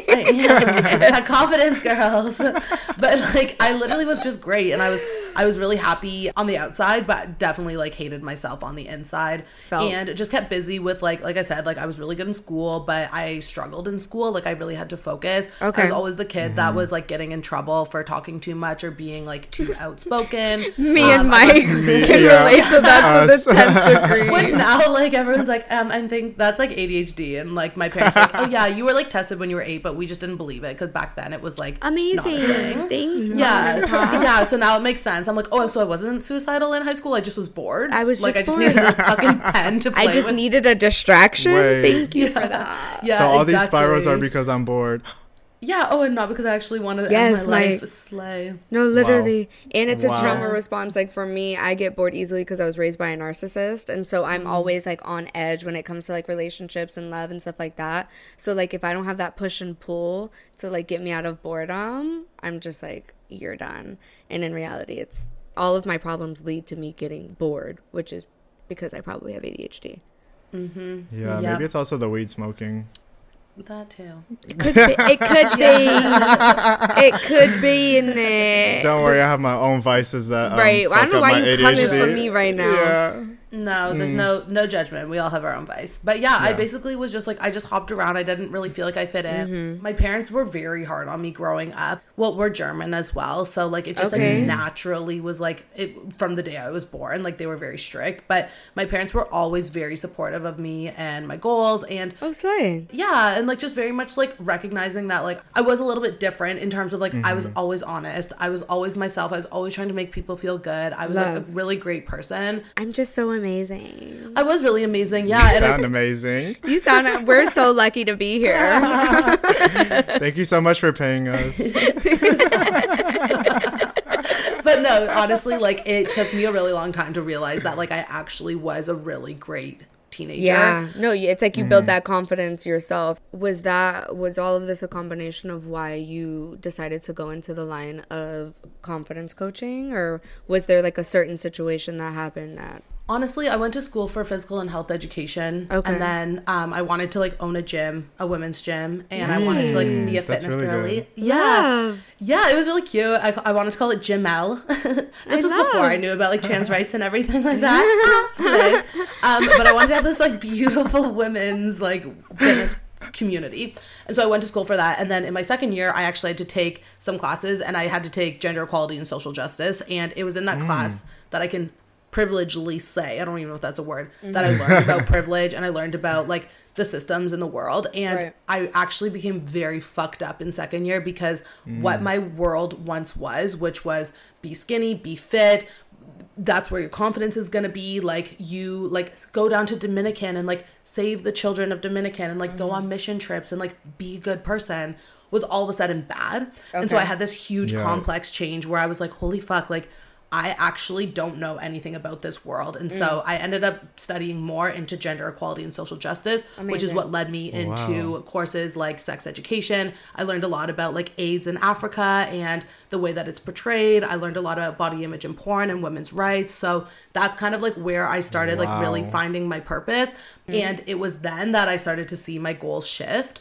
I am. That confidence, girls. But like, I literally was just great, and I was, I was really happy on the outside, but definitely like hated myself on the inside, Felt- and just kept busy with like, like I said, like I was really good in school, but I struggled in school. Like I really had to focus. Okay. I was always the kid that mm-hmm. was like getting in trouble for talking too much or being like too outspoken. Me Um, and I Mike got- can Yeah. relate to that to Us. the tenth degree. Which now, like everyone's like, um, I think that's like ADHD, and like my parents are like, oh yeah, you were like tested when you were eight, but we just didn't believe it because back then it was like Amazing. thing. Thanks. Yeah, Mom and Pop. yeah. So now it makes sense. I'm like, oh, so I wasn't suicidal in high school. I just was bored. I was like, just I just bored. needed a fucking pen to play I just with. needed a distraction. Wait. Thank you for that. Yeah. so all these spirals are because I'm bored. Yeah. Oh, and not because I actually wanted to Yes, end my Mike. life slay. No, literally. And it's a trauma response. Like for me, I get bored easily because I was raised by a narcissist. And so I'm mm-hmm. always like on edge when it comes to like relationships and love and stuff like that. So like if I don't have that push and pull to like get me out of boredom, I'm just like, you're done. And in reality, it's all of my problems lead to me getting bored, which is because I probably have ADHD. Mm-hmm. Yeah, Yeah. maybe it's also the weed smoking. That too. It could be. It could be. It could be in there. Don't worry, I have my own vices that um, Right. I fuck don't know up why my you coming ADHD. for me right now. Yeah. No, there's no no judgment. We all have our own vice. But yeah, I basically was just like I just hopped around. I didn't really feel like I fit in. Mm-hmm. My parents were very hard on me growing up. Well, we're German as well, so like it just Okay. like naturally was like it from the day I was born. Like they were very strict, but my parents were always very supportive of me and my goals and Oh, slay. yeah, and like just very much like recognizing that like I was a little bit different in terms of like I was Mm-hmm. always honest. I was always myself. I was always trying to make people feel good. I was like a really great person. I'm just so amazing. I was really amazing. Yeah, and I Sound think amazing. You sound. We're so lucky to be here. Thank you so much for paying us. but no, honestly, like it took me a really long time to realize that like I actually was a really great teenager. Yeah. No, it's like you built mm. that confidence yourself. Was that was all of this a combination of why you decided to go into the line of confidence coaching or was there like a certain situation that happened that Honestly, I went to school for physical and health education, Okay. and then um, I wanted to like own a gym, a women's gym, and I wanted to like be a That's fitness really girly. good. Yeah, Love. yeah, it was really cute. I, I wanted to call it Gymel. this I was before. I knew about like trans rights and everything like that. Um, but I wanted to have this like beautiful women's like fitness community. And so I went to school for that. And then in my second year, I actually had to take some classes and I had to take gender equality and social justice. And it was in that class that I can privilegedly say, I don't even know if that's a word, that I learned mm-hmm. about privilege and I learned about like the systems in the world. And Right. I actually became very fucked up in second year because what mm. my world once was, which was be skinny, be fit, that's where your confidence is going to be like you like go down to dominican and like save the children of dominican and like go mm-hmm. on mission trips and like be a good person was all of a sudden bad and so i had this huge Yeah. complex change where i was like holy fuck like i actually don't know anything about this world and so mm. i ended up studying more into gender equality and social justice which is what led me oh, into courses like sex education. I learned a lot about like AIDS in Africa and the way that it's portrayed. I learned a lot about body image and porn and women's rights. So that's kind of like where I started like really finding my purpose. Mm. And it was then that I started to see my goals shift.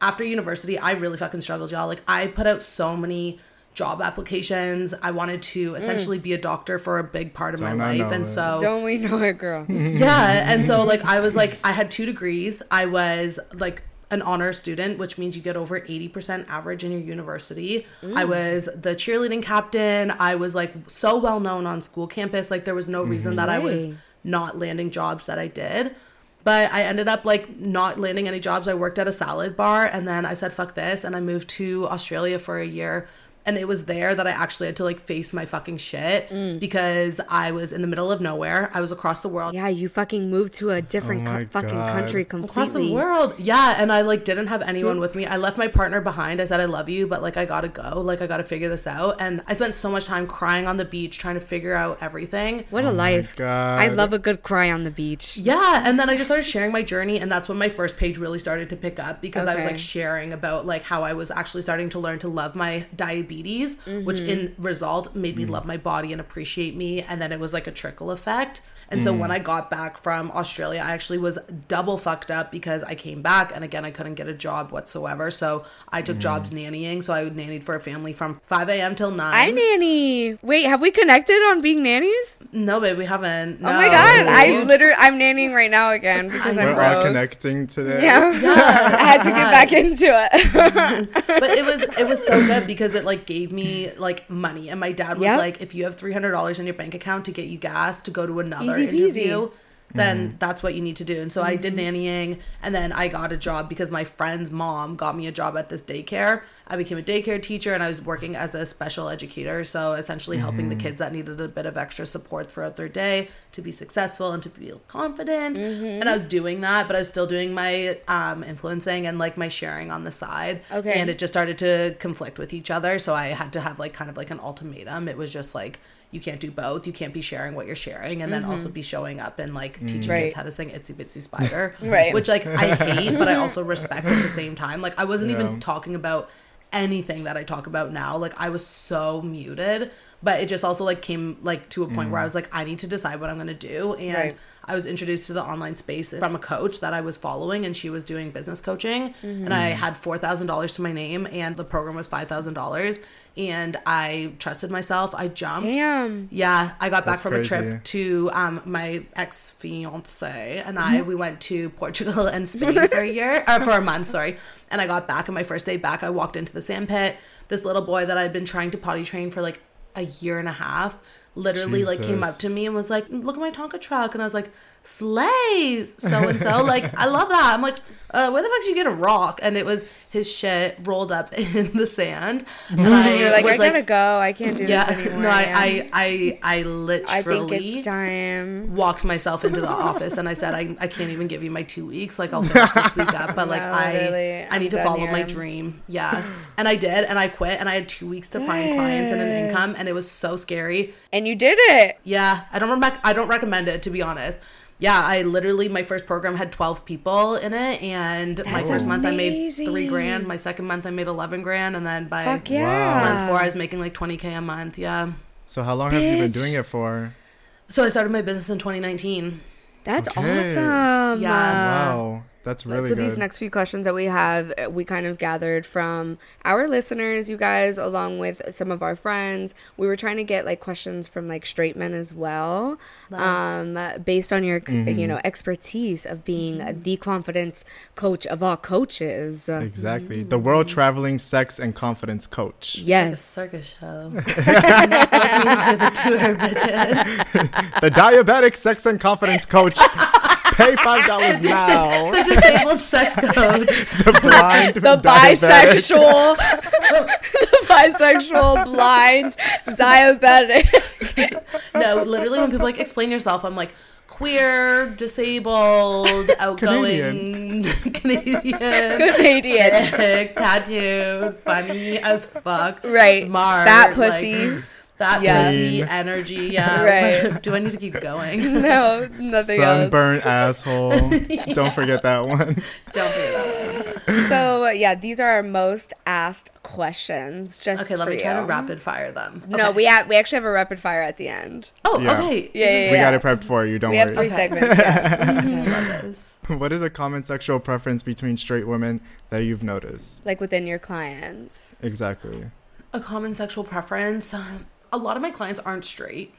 After university, I really fucking struggled, y'all. Like I put out so many job applications. I wanted to essentially be a doctor for a big part of my Don't I life. And it. so Don't we know it, girl? yeah and so like i was like i had two degrees. I was like an honor student which means you get over 80% average in your university. I mm. was the cheerleading captain. I was like so well known on school campus. Like there was no mm-hmm. reason that i was not landing jobs that i did. But i ended up like not landing any jobs. I worked at a salad bar and then i said fuck this and i moved to australia for a year and it was there that I actually had to like face my fucking shit Mm. because I was in the middle of nowhere. I was across the world. Yeah, you fucking moved to a different Oh co- fucking country completely. across the world yeah and i like didn't have anyone with me i left my partner behind i said i love you but like i gotta go like i gotta figure this out and i spent so much time crying on the beach trying to figure out everything What a life. I love a good cry on the beach. yeah and then i just started sharing my journey and that's when my first page really started to pick up because i was like sharing about like how i was actually starting to learn to love my diabetes which mm-hmm. in result made me mm-hmm. love my body and appreciate me. And then it was like a trickle effect and so when mm. I got back from Australia, I actually was double fucked up because I came back and again I couldn't get a job whatsoever. So I took mm. jobs nannying. So I nannied for a family from 5 a.m. till 9. I nanny. Wait, have we connected on being nannies? no, babe, we haven't. No. Oh my god, I literally I'm nannying right now again because I'm We're all connecting today. Yeah. I had to get back into it. but it was it was so good because it like gave me like money and my dad was Yep. like if you have $300 in your bank account to get you gas to go to another Easy peasy. interview then mm-hmm. that's what you need to do. And so i did mm-hmm. nannying and then i got a job because my friend's mom got me a job at this daycare. I became a daycare teacher and i was working as a special educator so essentially helping the mm-hmm. kids that needed a bit of extra support throughout their day to be successful and to feel confident. And i was doing that but i was still doing my um, influencing and like my sharing on the side. Okay. and it just started to conflict with each other so i had to have like kind of like an ultimatum. It was just like you can't do both you can't be sharing what you're sharing and then also mm-hmm. be showing up and like mm. teaching Right. kids how to sing itsy bitsy spider Right. which like i hate but i also respect at the same time like i wasn't Yeah. even talking about anything that i talk about now like i was so muted but it just also like came like to a point where i mm. was like i need to decide what i'm going to do and Right. I was introduced to the online space from a coach that I was following, and she was doing business coaching. And I mm-hmm. had four thousand dollars to my name, and the program was five thousand dollars. And I trusted myself. I jumped. Damn. Yeah, I got back That's from a trip to um, my ex fiance and I. We went to Portugal and Spain for a year, or for a month, sorry. And I got back, and my first day back, I walked into the sand pit. This little boy that I'd been trying to potty train for like a year and a half literally like came up to me and was like, "Look at my Tonka truck," and I was like, "Slays, so and so." Like, I love that. I'm like, uh, "Where the fuck did you get a rock?" And it was his shit rolled up in the sand. And I You're like, was I gotta go. I can't do yeah, this anymore. no, I. I, I, I literally I think it's time. walked myself into the office and I said, I, I can't even give you my two weeks. Like I'll finish this week up, but like No, I, literally, I I'm need to done follow my dream. Yeah, and I did, and I quit, and I had two weeks to find clients and an income, and it was so scary. And you did it. Yeah, I don't rec- I don't recommend it to be honest. Yeah, I literally my first program had twelve people in it, and my That's first month I made three grand. My second month I made eleven grand, and then by Fuck yeah. month four I was making like twenty k a month. Yeah. So how long have you been doing it for? So I started my business in 2019. That's Okay. awesome. Yeah. Wow, that's really so good. these next few questions that we have, uh, we kind of gathered from our listeners, you guys, along with some of our friends. We were trying to get like questions from like straight men as well, um, based on your Mm-hmm. you know expertise of being the confidence coach of all coaches. exactly the world traveling sex and confidence coach. Yes. Circus show. Looking for the tour bitches. the diabetic sex and confidence coach. Pay five dollars now. The disabled sex coach. The blind, the bisexual, the bisexual, blind, diabetic. No, literally when people like explain yourself, I'm like queer, disabled, outgoing, Canadian, Canadian. thick, tattooed, funny as fuck, Right. smart, Fat pussy. fat Yeah. pussy, Mean. energy. Yeah. Right. Do I need to keep going? No, nothing else. Sunburnt asshole. Don't forget that one. Don't forget that one. So yeah, these are our most asked questions. Just Okay, let for me try to rapid fire them. No, Okay. we have we actually have a rapid fire at the end. Oh, Yeah. okay. Yeah, yeah, We got it prepped for you. Don't We worry. have three Okay. segments. Yeah. Okay, love. What is a common sexual preference between straight women that you've noticed? like within your clients. Exactly. A common sexual preference. A lot of my clients aren't straight.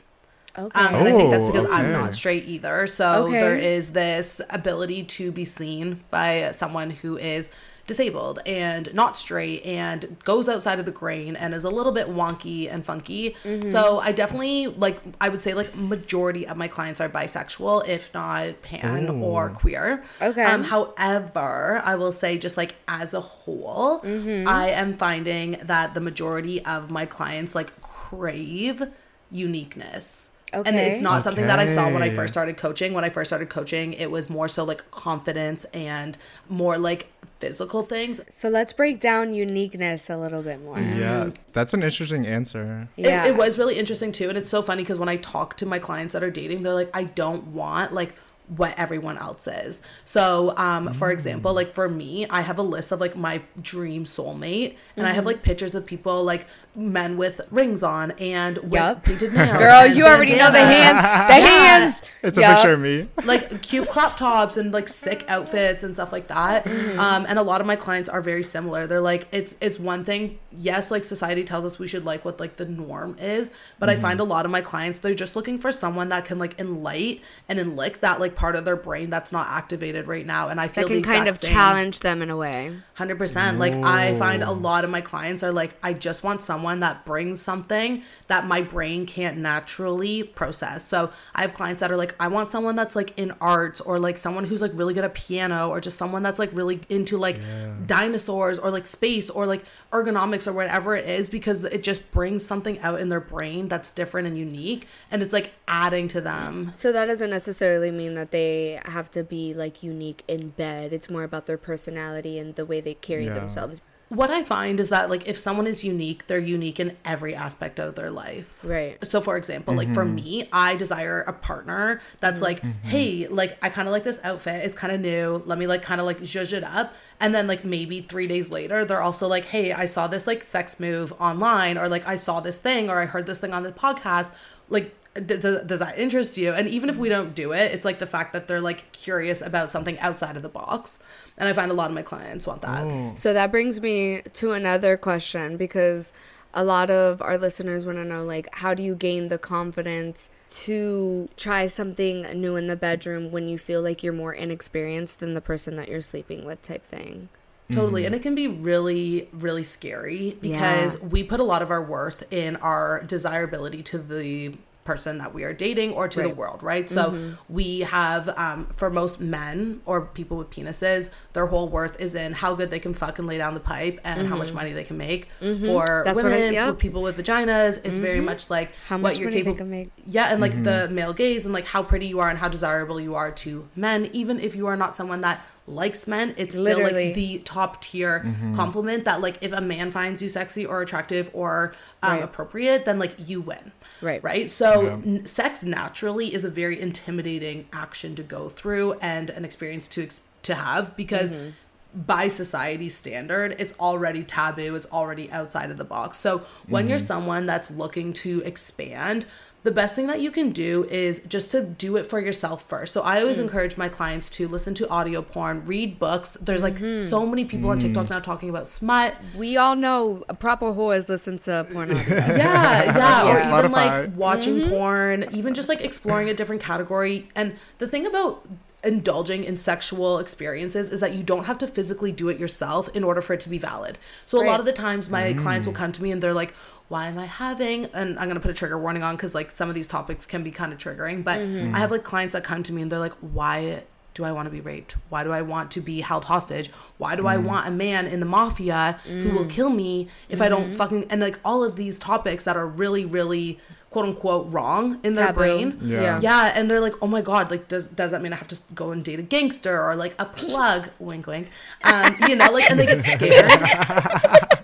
Okay. Um, and I think that's Oh, because I'm not straight either. So Okay. there is this ability to be seen by someone who is disabled and not straight and goes outside of the grain and is a little bit wonky and funky. Mm-hmm. So I definitely like I would say like majority of my clients are bisexual, if not pan or queer. Okay. Um, however, I will say just like as a whole, Mm-hmm. I am finding that the majority of my clients like crave uniqueness. And it's not something that I saw when I first started coaching. When I first started coaching, it was more so like confidence and more like physical things. so let's break down uniqueness a little bit more. Yeah, that's an interesting answer. Yeah. It, it was really interesting too. And it's so funny because when I talk to my clients that are dating, they're like, I don't want like what everyone else is. So, um, for example, like for me, I have a list of like my dream soulmate, and I have like pictures of people like men with rings on and with Yup. painted nails. Girl, and you already know the hands. The hands. It's a picture of me. like cute crop tops and like sick outfits and stuff like that. Um, and a lot of my clients are very similar. They're like, it's it's one thing. Yes, like society tells us we should like what like the norm is, but I find a lot of my clients they're just looking for someone that can like enlight and enlick that like part of their brain that's not activated right now. And I feel That can the kind of same. challenge them in a way. Hundred percent. Like I find a lot of my clients are like, I just want someone that brings something that my brain can't naturally process. So I have clients that are like, I want someone that's like in arts or like someone who's like really good at piano or just someone that's like really into like dinosaurs or like space or like ergonomics or whatever it is because it just brings something out in their brain that's different and unique and it's like adding to them. So that doesn't necessarily mean that they have to be like unique in bed. It's more about their personality and the way they carry Yeah. themselves. What I find is that like if someone is unique, they're unique in every aspect of their life. Right. So for example, like for mm-hmm. me, I desire a partner that's like, mm-hmm. hey, like I kind of like this outfit. It's kind of new. Let me like kind of like zhuzh it up. And then like maybe three days later, they're also like, hey, I saw this like sex move online, or like I saw this thing, or I heard this thing on the podcast. Like, d- does, does that interest you? And even if we don't do it, it's like the fact that they're like curious about something outside of the box. And I find a lot of my clients want that. Oh. So that brings me to another question because a lot of our listeners want to know like how do you gain the confidence to try something new in the bedroom when you feel like you're more inexperienced than the person that you're sleeping with type thing. Totally. Mm. And it can be really, really scary because Yeah. we put a lot of our worth in our desirability to the person that we are dating or to the Right. Mm-hmm. world, right? So we have, um, for most men or people with penises, their whole worth is in how good they can fuck and lay down the pipe and how much money they can make. For Mm-hmm. That's what I- women, yep. with people with vaginas, it's very much like How what you're capable. can make. Yeah, and like the male gaze and like how pretty you are and how desirable you are to men, even if you are not someone that likes men, it's still Literally. like the top tier compliment that like if a man finds you sexy or attractive or um, Right. appropriate, then like you win. Right. Right. So n- sex naturally is a very intimidating action to go through and an experience to ex- to have because Mm-hmm. by society standard, it's already taboo. It's already outside of the box. So when you're someone that's looking to expand, the best thing that you can do is just to do it for yourself first. So I always mm. encourage my clients to listen to audio porn, read books. There's like mm-hmm. so many people on TikTok mm. now talking about smut. We all know a proper whores listen to porn. Yeah, yeah, or Yeah. even like Spotify. watching mm-hmm. porn, even just like exploring a different category. And the thing about indulging in sexual experiences is that you don't have to physically do it yourself in order for it to be valid. So a lot of the times my mm. clients will come to me and they're like, "Why am I having?" And I'm going to put a trigger warning on cuz like some of these topics can be kind of triggering, but mm-hmm. I have like clients that come to me and they're like, "Why do I want to be raped? Why do I want to be held hostage? Why do I mm. want a man in the mafia who will mm. kill me if I don't mm-hmm. fucking and like all of these topics that are really really quote unquote wrong in their Taboo. brain. Yeah. Yeah, and they're like, "Oh my god, like does does that mean I have to go and date a gangster or like a plug?" wink wink. Um, you know, like and they get scared.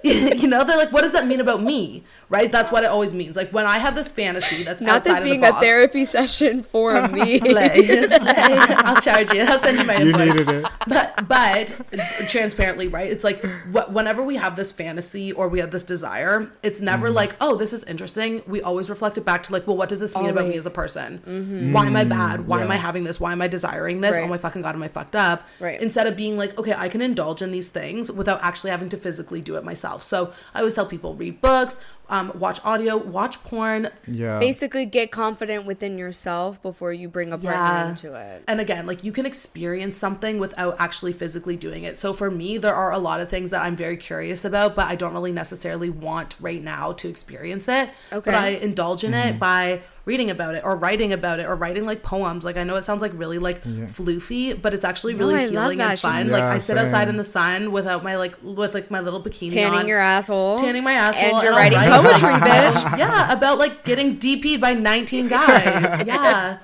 you know, they're like, "What does that mean about me?" Right? That's what it always means. Like when I have this fantasy that's Not outside this of the being a box- therapy session for me. Slay, slay. I'll charge you. I'll send you my You invoice. needed it. But but transparently, right? It's like wh- whenever we have this fantasy or we have this desire, it's never Mm-hmm. like, oh, this is interesting. We always reflect it back to like, well, what does this mean about me as a person? Why am I bad? Why am Mm-hmm. I having this? Why am I desiring this? Right. Oh my fucking god, am I fucked up? Right. Instead of being like, okay, I can indulge in these things without actually having to physically do it myself. So I always tell people read books, um, watch audio, watch porn, Yeah. Basically, get confident within yourself before you bring a partner Yeah. into it. And again, like you can experience something without actually physically doing it. So for me, there are a lot of things that I'm very curious about, but I don't really necessarily want right now to experience it. Okay. But I indulge in it by reading about it or writing about it or writing like poems. Like I know it sounds like really like floofy, but it's actually really I healing and She's- fun. like I sit outside in the sun without my like with like my little bikini Tanning on. your asshole. Tanning my asshole And you're I'll writing write poetry, bitch. Yeah, about like getting DP'd by 19 guys. Yeah.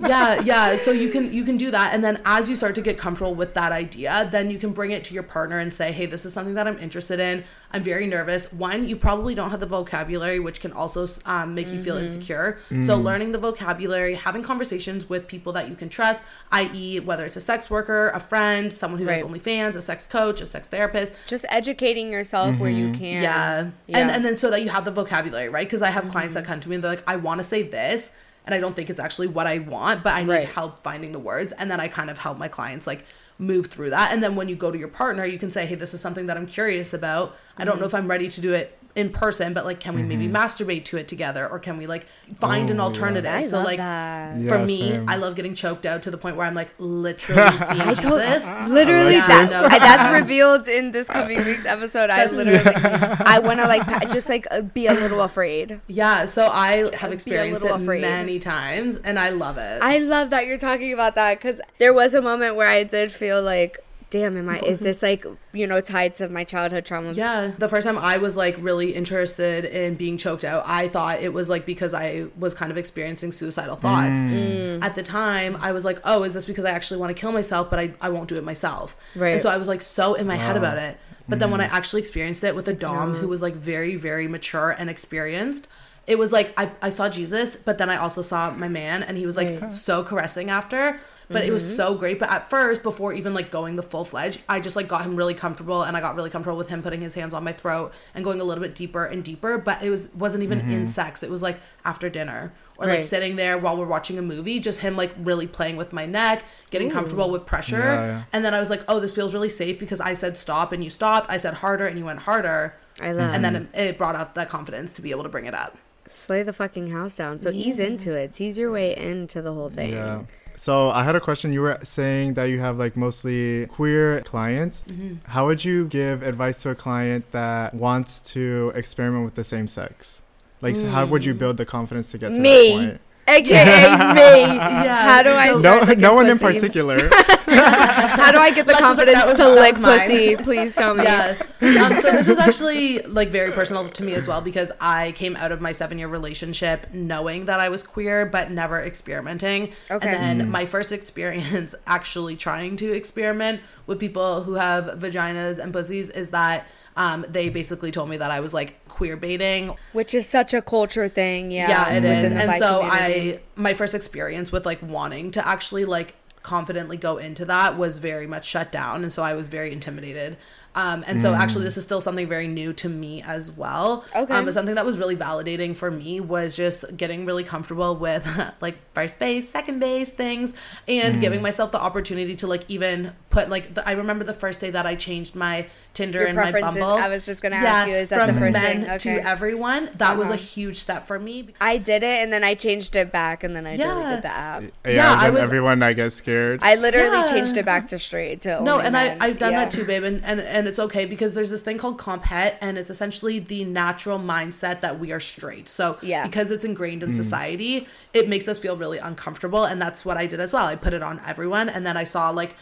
Yeah, yeah. So you can you can do that and then as you start to get comfortable with that idea, then you can bring it to your partner and say, "Hey, this is something that I'm interested in. I'm very nervous." One, you probably don't have the vocabulary, which can also um, make you feel Mm-hmm. insecure. So learning the vocabulary, having conversations with people that you can trust, i.e., whether it's a sex worker, a friend, someone who Right. does OnlyFans, a sex coach, a sex therapist, Just educating yourself where you can. Mm-hmm. yeah. Yeah. And and then so that you have the vocabulary, right? Because I have clients that come to me and they're like, I want to say this, and I don't think it's actually what I want, but I need Right. help finding the words. And then I kind of help my clients like move through that. And then when you go to your partner, you can say, Hey, this is something that I'm curious about. I don't mm-hmm. know if I'm ready to do it in person, but like can we maybe masturbate to it together? Or can we like find Oh, an alternative? I so like that. for Yeah, me, same. I love getting choked out to the point where I'm like literally seeing I told- Jesus. Literally, Yeah, that, no. That's revealed in this coming week's episode. I That's- literally, I want to like just like uh, be a little afraid. Yeah, so I have experienced it afraid. many times and I love it. I love that you're talking about that because there was a moment where I did feel like, damn, am I? Is this like you know tied to my childhood trauma? yeah, the first time I was like really interested in being choked out, I thought it was like because I was kind of experiencing suicidal thoughts. Mm. At the time, I was like, oh, is this because I actually want to kill myself, but I, I won't do it myself? Right. And so I was like so in my head about it. But then when I actually experienced it with a Dom who was like very, very mature and experienced, it was like I, I saw Jesus, but then I also saw my man and he was like Right. so caressing after. But it was mm-hmm. so great. But at first, before even like going the full fledged, I just like got him really comfortable and I got really comfortable with him putting his hands on my throat and going a little bit deeper and deeper. But it was wasn't even in mm-hmm. sex. It was like after dinner or like sitting there while we're watching a movie, just him like really playing with my neck, getting comfortable with pressure. Yeah, yeah. And then I was like, oh, this feels really safe because I said stop and you stopped. I said harder and you went harder. I love. And then it, it brought up that confidence to be able to bring it up. slay the fucking house down. So ease into it. Ease your way into the whole thing. Yeah. So I had a question. You were saying that you have like mostly queer clients. Mm-hmm. How would you give advice to a client that wants to experiment with the same sex? Like, how would you build the confidence to get to that Me. point? AKA me. How do I so- start No, no one in particular. How do I get the Let's confidence that was- to that lick pussy? Please tell me. Yeah. Um, so this is actually like very personal to me as well because I came out of my seven year relationship knowing that I was queer but never experimenting. Okay. And then my first experience actually trying to experiment with people who have vaginas and pussies is that um, they basically told me that I was like queer baiting Which is such a culture thing. Yeah. yeah, it is. And so community. I my first experience with like wanting to actually like confidently go into that was very much shut down and so i was very intimidated um, and so actually this is still something very new to me as well Okay. um, but something that was really validating for me was just getting really comfortable with like first base second base things and giving myself the opportunity to like even put like the, i remember the first day that i changed my tinder Your and my bumble I was just gonna ask you, is that from the first men thing? to everyone that was a Uh-huh. huge step for me I did it and then I changed it back and then I Yeah. deleted the app. Yeah, Yeah, I was- everyone I get scared. I literally Yeah. changed it back to straight to No, and men. I, I've done Yeah. that too, babe, and, and and it's okay because there's this thing called comp het, and it's essentially the natural mindset that we are straight. So Yeah. because it's ingrained in society, it makes us feel really uncomfortable, and that's what I did as well. I put it on everyone, and then I saw like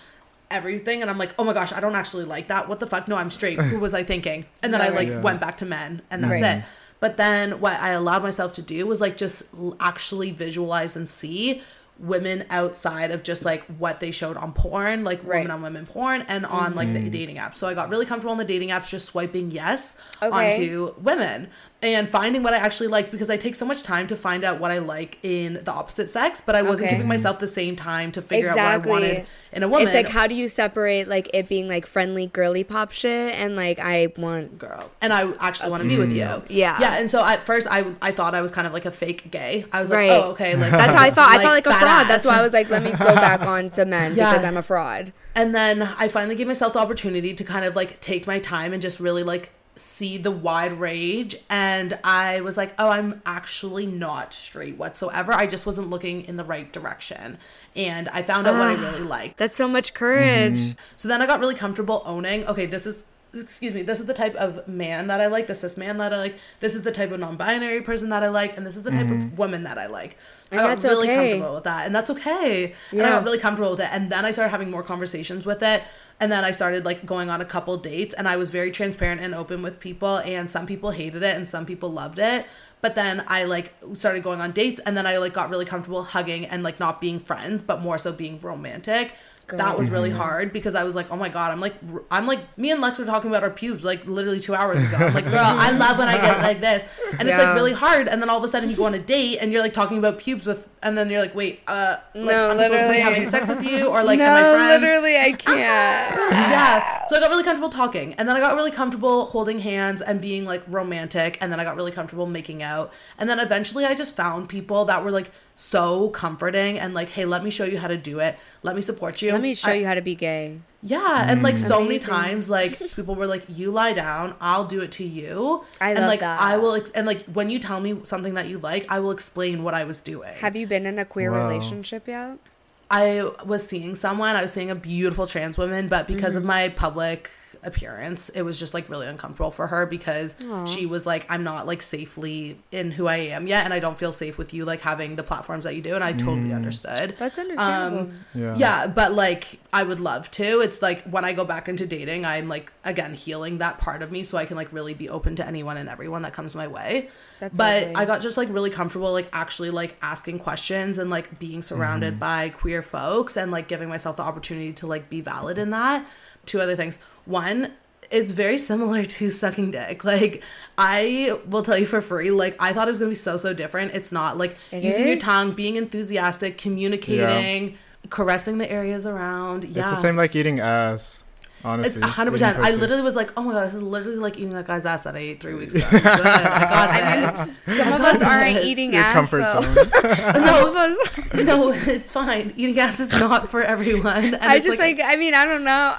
everything, and I'm like, oh my gosh, I don't actually like that. What the fuck? No, I'm straight. Who was I thinking? And then I like Yeah. went back to men, and that's Right. it. But then what I allowed myself to do was like just actually visualize and see women outside of just like what they showed on porn, like Right. women on women porn and on like the mm. dating apps. So I got really comfortable on the dating apps just swiping yes Okay. onto women and finding what I actually liked because I take so much time to find out what I like in the opposite sex, but I wasn't Okay. giving myself the same time to figure Exactly. out what I wanted in a woman. It's like how do you separate like it being like friendly girly pop shit and like I want girl and i actually want to be with you Yeah. yeah and so at first i i thought i was kind of like a fake gay i was Right. like oh okay like That's how I just, felt. I felt like a fraud. ass. That's why I was like, let me go back on to men Yeah. because I'm a fraud. and then i finally gave myself the opportunity to kind of like take my time and just really like see the wide range and i was like oh i'm actually not straight whatsoever i just wasn't looking in the right direction and i found out what i ah, really liked That's so much courage. Mm-hmm. So then I got really comfortable owning, okay, this is excuse me, this is the type of man that I like, this is man that I like, this is the type of non-binary person that I like, and this is the type of mm-hmm. woman that I like. And I got really okay. comfortable with that. And that's okay. And I got really comfortable with it. And then I started having more conversations with it. And then I started like going on a couple dates and I was very transparent and open with people and some people hated it and some people loved it. But then I like started going on dates and then I like got really comfortable hugging and like not being friends, but more so being romantic. That was really hard because I was like, oh my god, I'm like, r- I'm like, me and Lex were talking about our pubes like literally two hours ago. I'm like, girl, I love when I get like this, and it's like really hard. And then all of a sudden you go on a date and you're like talking about pubes with, and then you're like, wait, uh, like No, I'm supposed to literally. be having sex with you or like no, am I friends? literally, I can't. yeah. So I got really comfortable talking, and then I got really comfortable holding hands and being like romantic, and then I got really comfortable making out, and then eventually I just found people that were like so comforting and like, hey, let me show you how to do it. Let me support you. Let me show I- you how to be gay. Yeah, and like so many times, like people were like, "You lie down, I'll do it to you." I and love like that. I will, ex- and like when you tell me something that you like, I will explain what I was doing. Have you been in a queer Wow. relationship yet? I was seeing someone, I was seeing a beautiful trans woman, but because Mm-hmm. of my public appearance, it was just like really uncomfortable for her because she was like, I'm not like safely in who I am yet, and I don't feel safe with you like having the platforms that you do, and I totally understood. That's understandable. Um, Yeah. yeah, but like I would love to. It's like when I go back into dating, I'm like again healing that part of me so I can like really be open to anyone and everyone that comes my way. That's but lovely. I got just like really comfortable like actually like asking questions and like being surrounded Mm-hmm. by queer folks and like giving myself the opportunity to like be valid in that. Two other things. One, it's very similar to sucking dick. Like I will tell you for free, like I thought it was gonna be so so different. It's not like It using your tongue, being enthusiastic, communicating, caressing the areas around. Yeah. It's the same like eating ass. Honestly, It's hundred percent. I literally was like, "Oh my god, this is literally like eating that guy's ass that I ate three weeks ago." Good. I got this. Some of us aren't eating your ass comfort though. zone. Some of us. no, it's fine. Eating ass is not for everyone. And I just like, I mean, I don't know.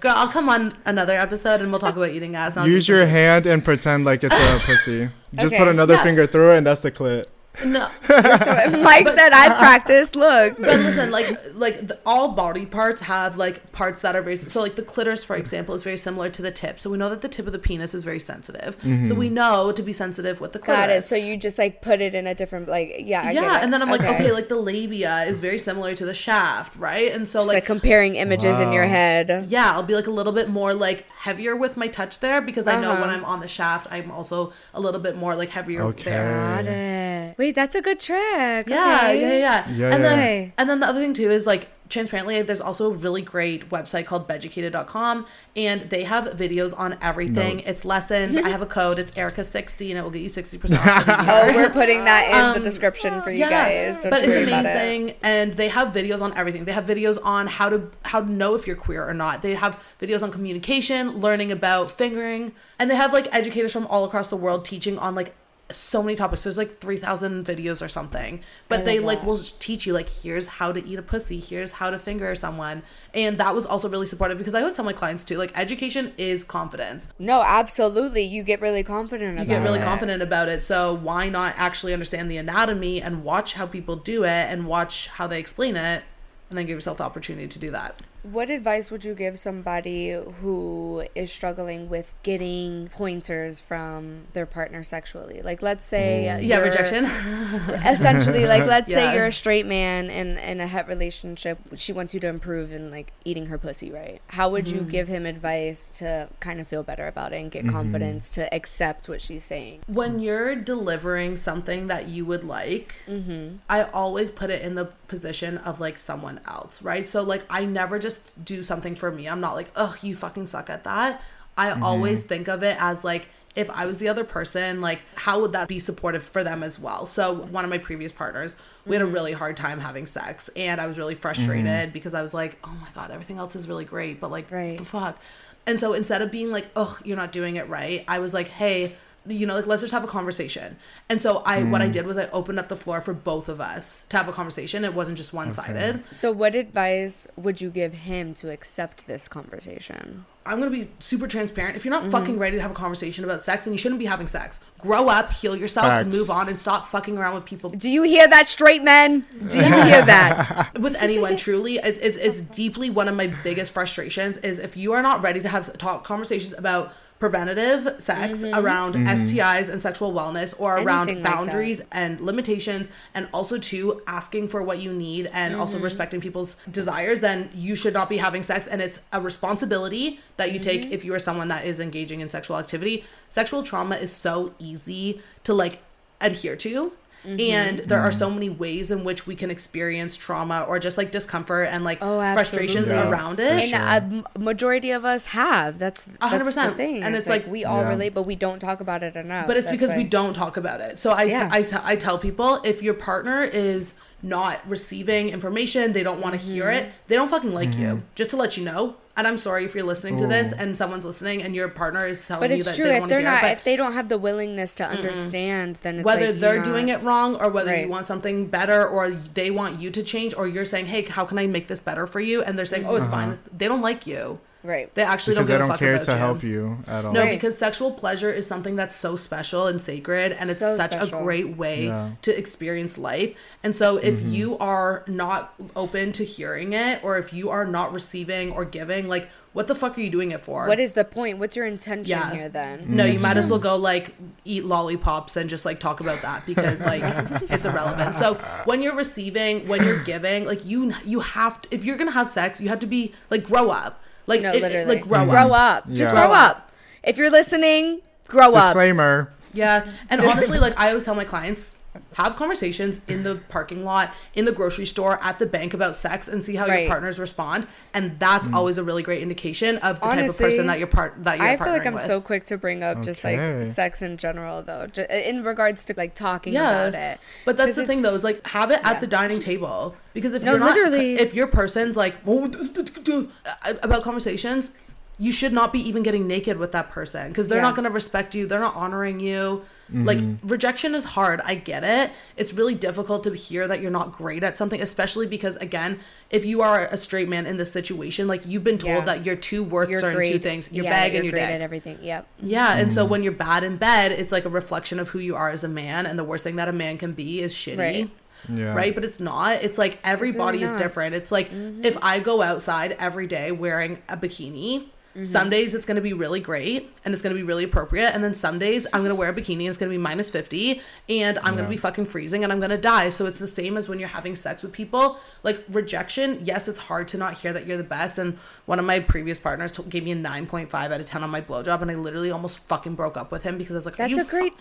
girl, I'll come on another episode and we'll talk about eating ass. Use your hand and pretend like it's a pussy. Just Okay. put another Yeah. finger through it, and that's the clit. No, Mike said I practiced. Look. but listen, like like the, all body parts have like parts that are very so like the clitoris, for example, is very similar to the tip. So we know that the tip of the penis is very sensitive. So we know to be sensitive with the clitoris. Got it. So you just like put it in a different like yeah. I get yeah, it. and then I'm like, okay. like the labia is very similar to the shaft, right? And so like, like, comparing images in your head. yeah, I'll be like a little bit more like heavier with my touch there because I know when Uh-huh. I'm on the shaft, I'm also a little bit more like heavier Okay. there. Got it. Wait, that's a good trick. Yeah, okay. yeah, yeah, Yeah, and then and then the other thing too is like transparently, there's also a really great website called beducated.com and they have videos on everything. Notes. It's lessons. I have a code. It's Erika60 and it will get you 60% off for the year. Oh, we're putting that in Um, the description for you guys. Don't but you it's worry about it. amazing, and they have videos on everything. They have videos on how to how to know if you're queer or not. They have videos on communication, learning about fingering, and they have like educators from all across the world teaching on like so many topics. There's like three thousand videos or something, but oh they love like will teach you like here's how to eat a pussy, here's how to finger someone, and that was also really supportive because I always tell my clients too, like education is confidence. No, absolutely. You get really confident about You get really it. confident about it. So why not actually understand the anatomy and watch how people do it and watch how they explain it and then give yourself the opportunity to do that. What advice would you give somebody who is struggling with getting pointers from their partner sexually? Like, let's say Yeah, you're- rejection. essentially like let's Yeah. say you're a straight man in in a het relationship she wants you to improve in like eating her pussy right how would Mm-hmm. you give him advice to kind of feel better about it and Mm-hmm. get confidence to accept what she's saying when you're delivering something that you would like, mm-hmm. I always put it in the position of like someone else, right? So like I never just do something for me. I'm not like, ugh, you fucking suck at that. I mm-hmm. always think of it as like if I was the other person, like how would that be supportive for them as well? So one of my previous partners, we had a mm-hmm. really hard time having sex and I was really mm-hmm. frustrated because I was like, oh my god, everything else is really great, but like Right. the fuck. And so instead of being like, ugh, you're not doing it right, I was like, hey, you know, like let's just have a conversation. And so I what I did was I opened up the floor for both of us to have a conversation. It wasn't just one sided. so what advice would you give him to accept this conversation I'm gonna be super transparent. If you're Mm-hmm. not fucking ready to have a conversation about sex, then you shouldn't be having sex. Grow up, heal yourself, and move on, and stop fucking around with people do you hear that straight men do you hear that with anyone truly it's, it's, it's deeply one of my biggest frustrations is if you are not ready to have talk conversations about preventative sex around STIs and sexual wellness or around Mm-hmm. Anything like that. boundaries and limitations and also to asking for what you need and also Mm-hmm. respecting people's desires then you should not be having sex and it's a responsibility that you take Mm-hmm. if you are someone that is engaging in sexual activity sexual trauma is so easy to like adhere to Mm-hmm. and there are so many ways in which we can experience trauma or just like discomfort and like Oh, frustrations. Yeah, around for it and a majority of us have that's that's the 100%. thing And it's like- we all Yeah. relate but we don't talk about it enough but it's That's because we don't talk about it so I, Yeah. I, I tell people if your partner is not receiving information they don't want to hear Mm-hmm. it they don't fucking like you just to let you know and i'm sorry if you're listening to this and someone's listening and your partner is telling but you it's that true they don't if want to they're hear not it but if they don't have the willingness to understand then it's whether like they're you're doing not- it wrong or whether Right. you want something better or they want you to change or you're saying hey how can i make this better for you? And they're saying oh it's fine. Uh-huh. They don't like you right they actually because don't give a don't fuck care about to you. help you at all. No, Right. because sexual pleasure is something that's so special and sacred, and it's So such special. a great way Yeah. to experience life. And so, if Mm-hmm. you are not open to hearing it, or if you are not receiving or giving, like, what the fuck are you doing it for? what is the point what's your intention Yeah. here then no, you might as well go like eat lollipops and just like talk about that because like it's irrelevant. So when you're receiving, when you're giving, like you you have to, if you're gonna have sex, you have to be like grow up. Like no it- it- literally like grow, grow up. Mm-hmm. up just grow up if you're listening grow up Disclaimer. Yeah. And honestly, like I always tell my clients, have conversations in the parking lot, in the grocery store, at the bank about sex and see how Right. your partners respond. And that's mm. always a really great indication of the type of person that you're part that you're I feel like I'm with. so quick to bring up just like sex in general, though, ju- in regards to like talking yeah. about it. But that's the thing though, is like have it Yeah. at the dining table. Because if No, you're not literally. if your person's like "Oh, this- this- this," uh, about conversations, you should not be even getting naked with that person because they're Yeah. not going to respect you. They're not honoring you. Like rejection is hard. I get it. It's really difficult to hear that you're not great at something, especially because again, if you are a straight man in this situation, like you've been told Yeah. that your two worth You're certain great. two things: your yeah, bag you're and your great dick. at everything. Yep. Yeah, and so when you're bad in bed, it's like a reflection of who you are as a man, and the worst thing that a man can be is shitty. Right. Yeah. Right, but it's not. It's like everybody is not. Mm-hmm. different. It's like if I go outside every day wearing a bikini, Mm-hmm. some days it's going to be really great and it's going to be really appropriate, and then some days I'm going to wear a bikini and it's going to be minus 50 and I'm going to be fucking freezing and I'm going to die. So it's the same as when you're having sex with people. Like rejection, yes, it's hard to not hear that you're the best. And one of my previous partners t- gave me a 9.5 out of 10 on my blowjob, and I literally almost fucking broke up with him because I was like, Are That's you a great.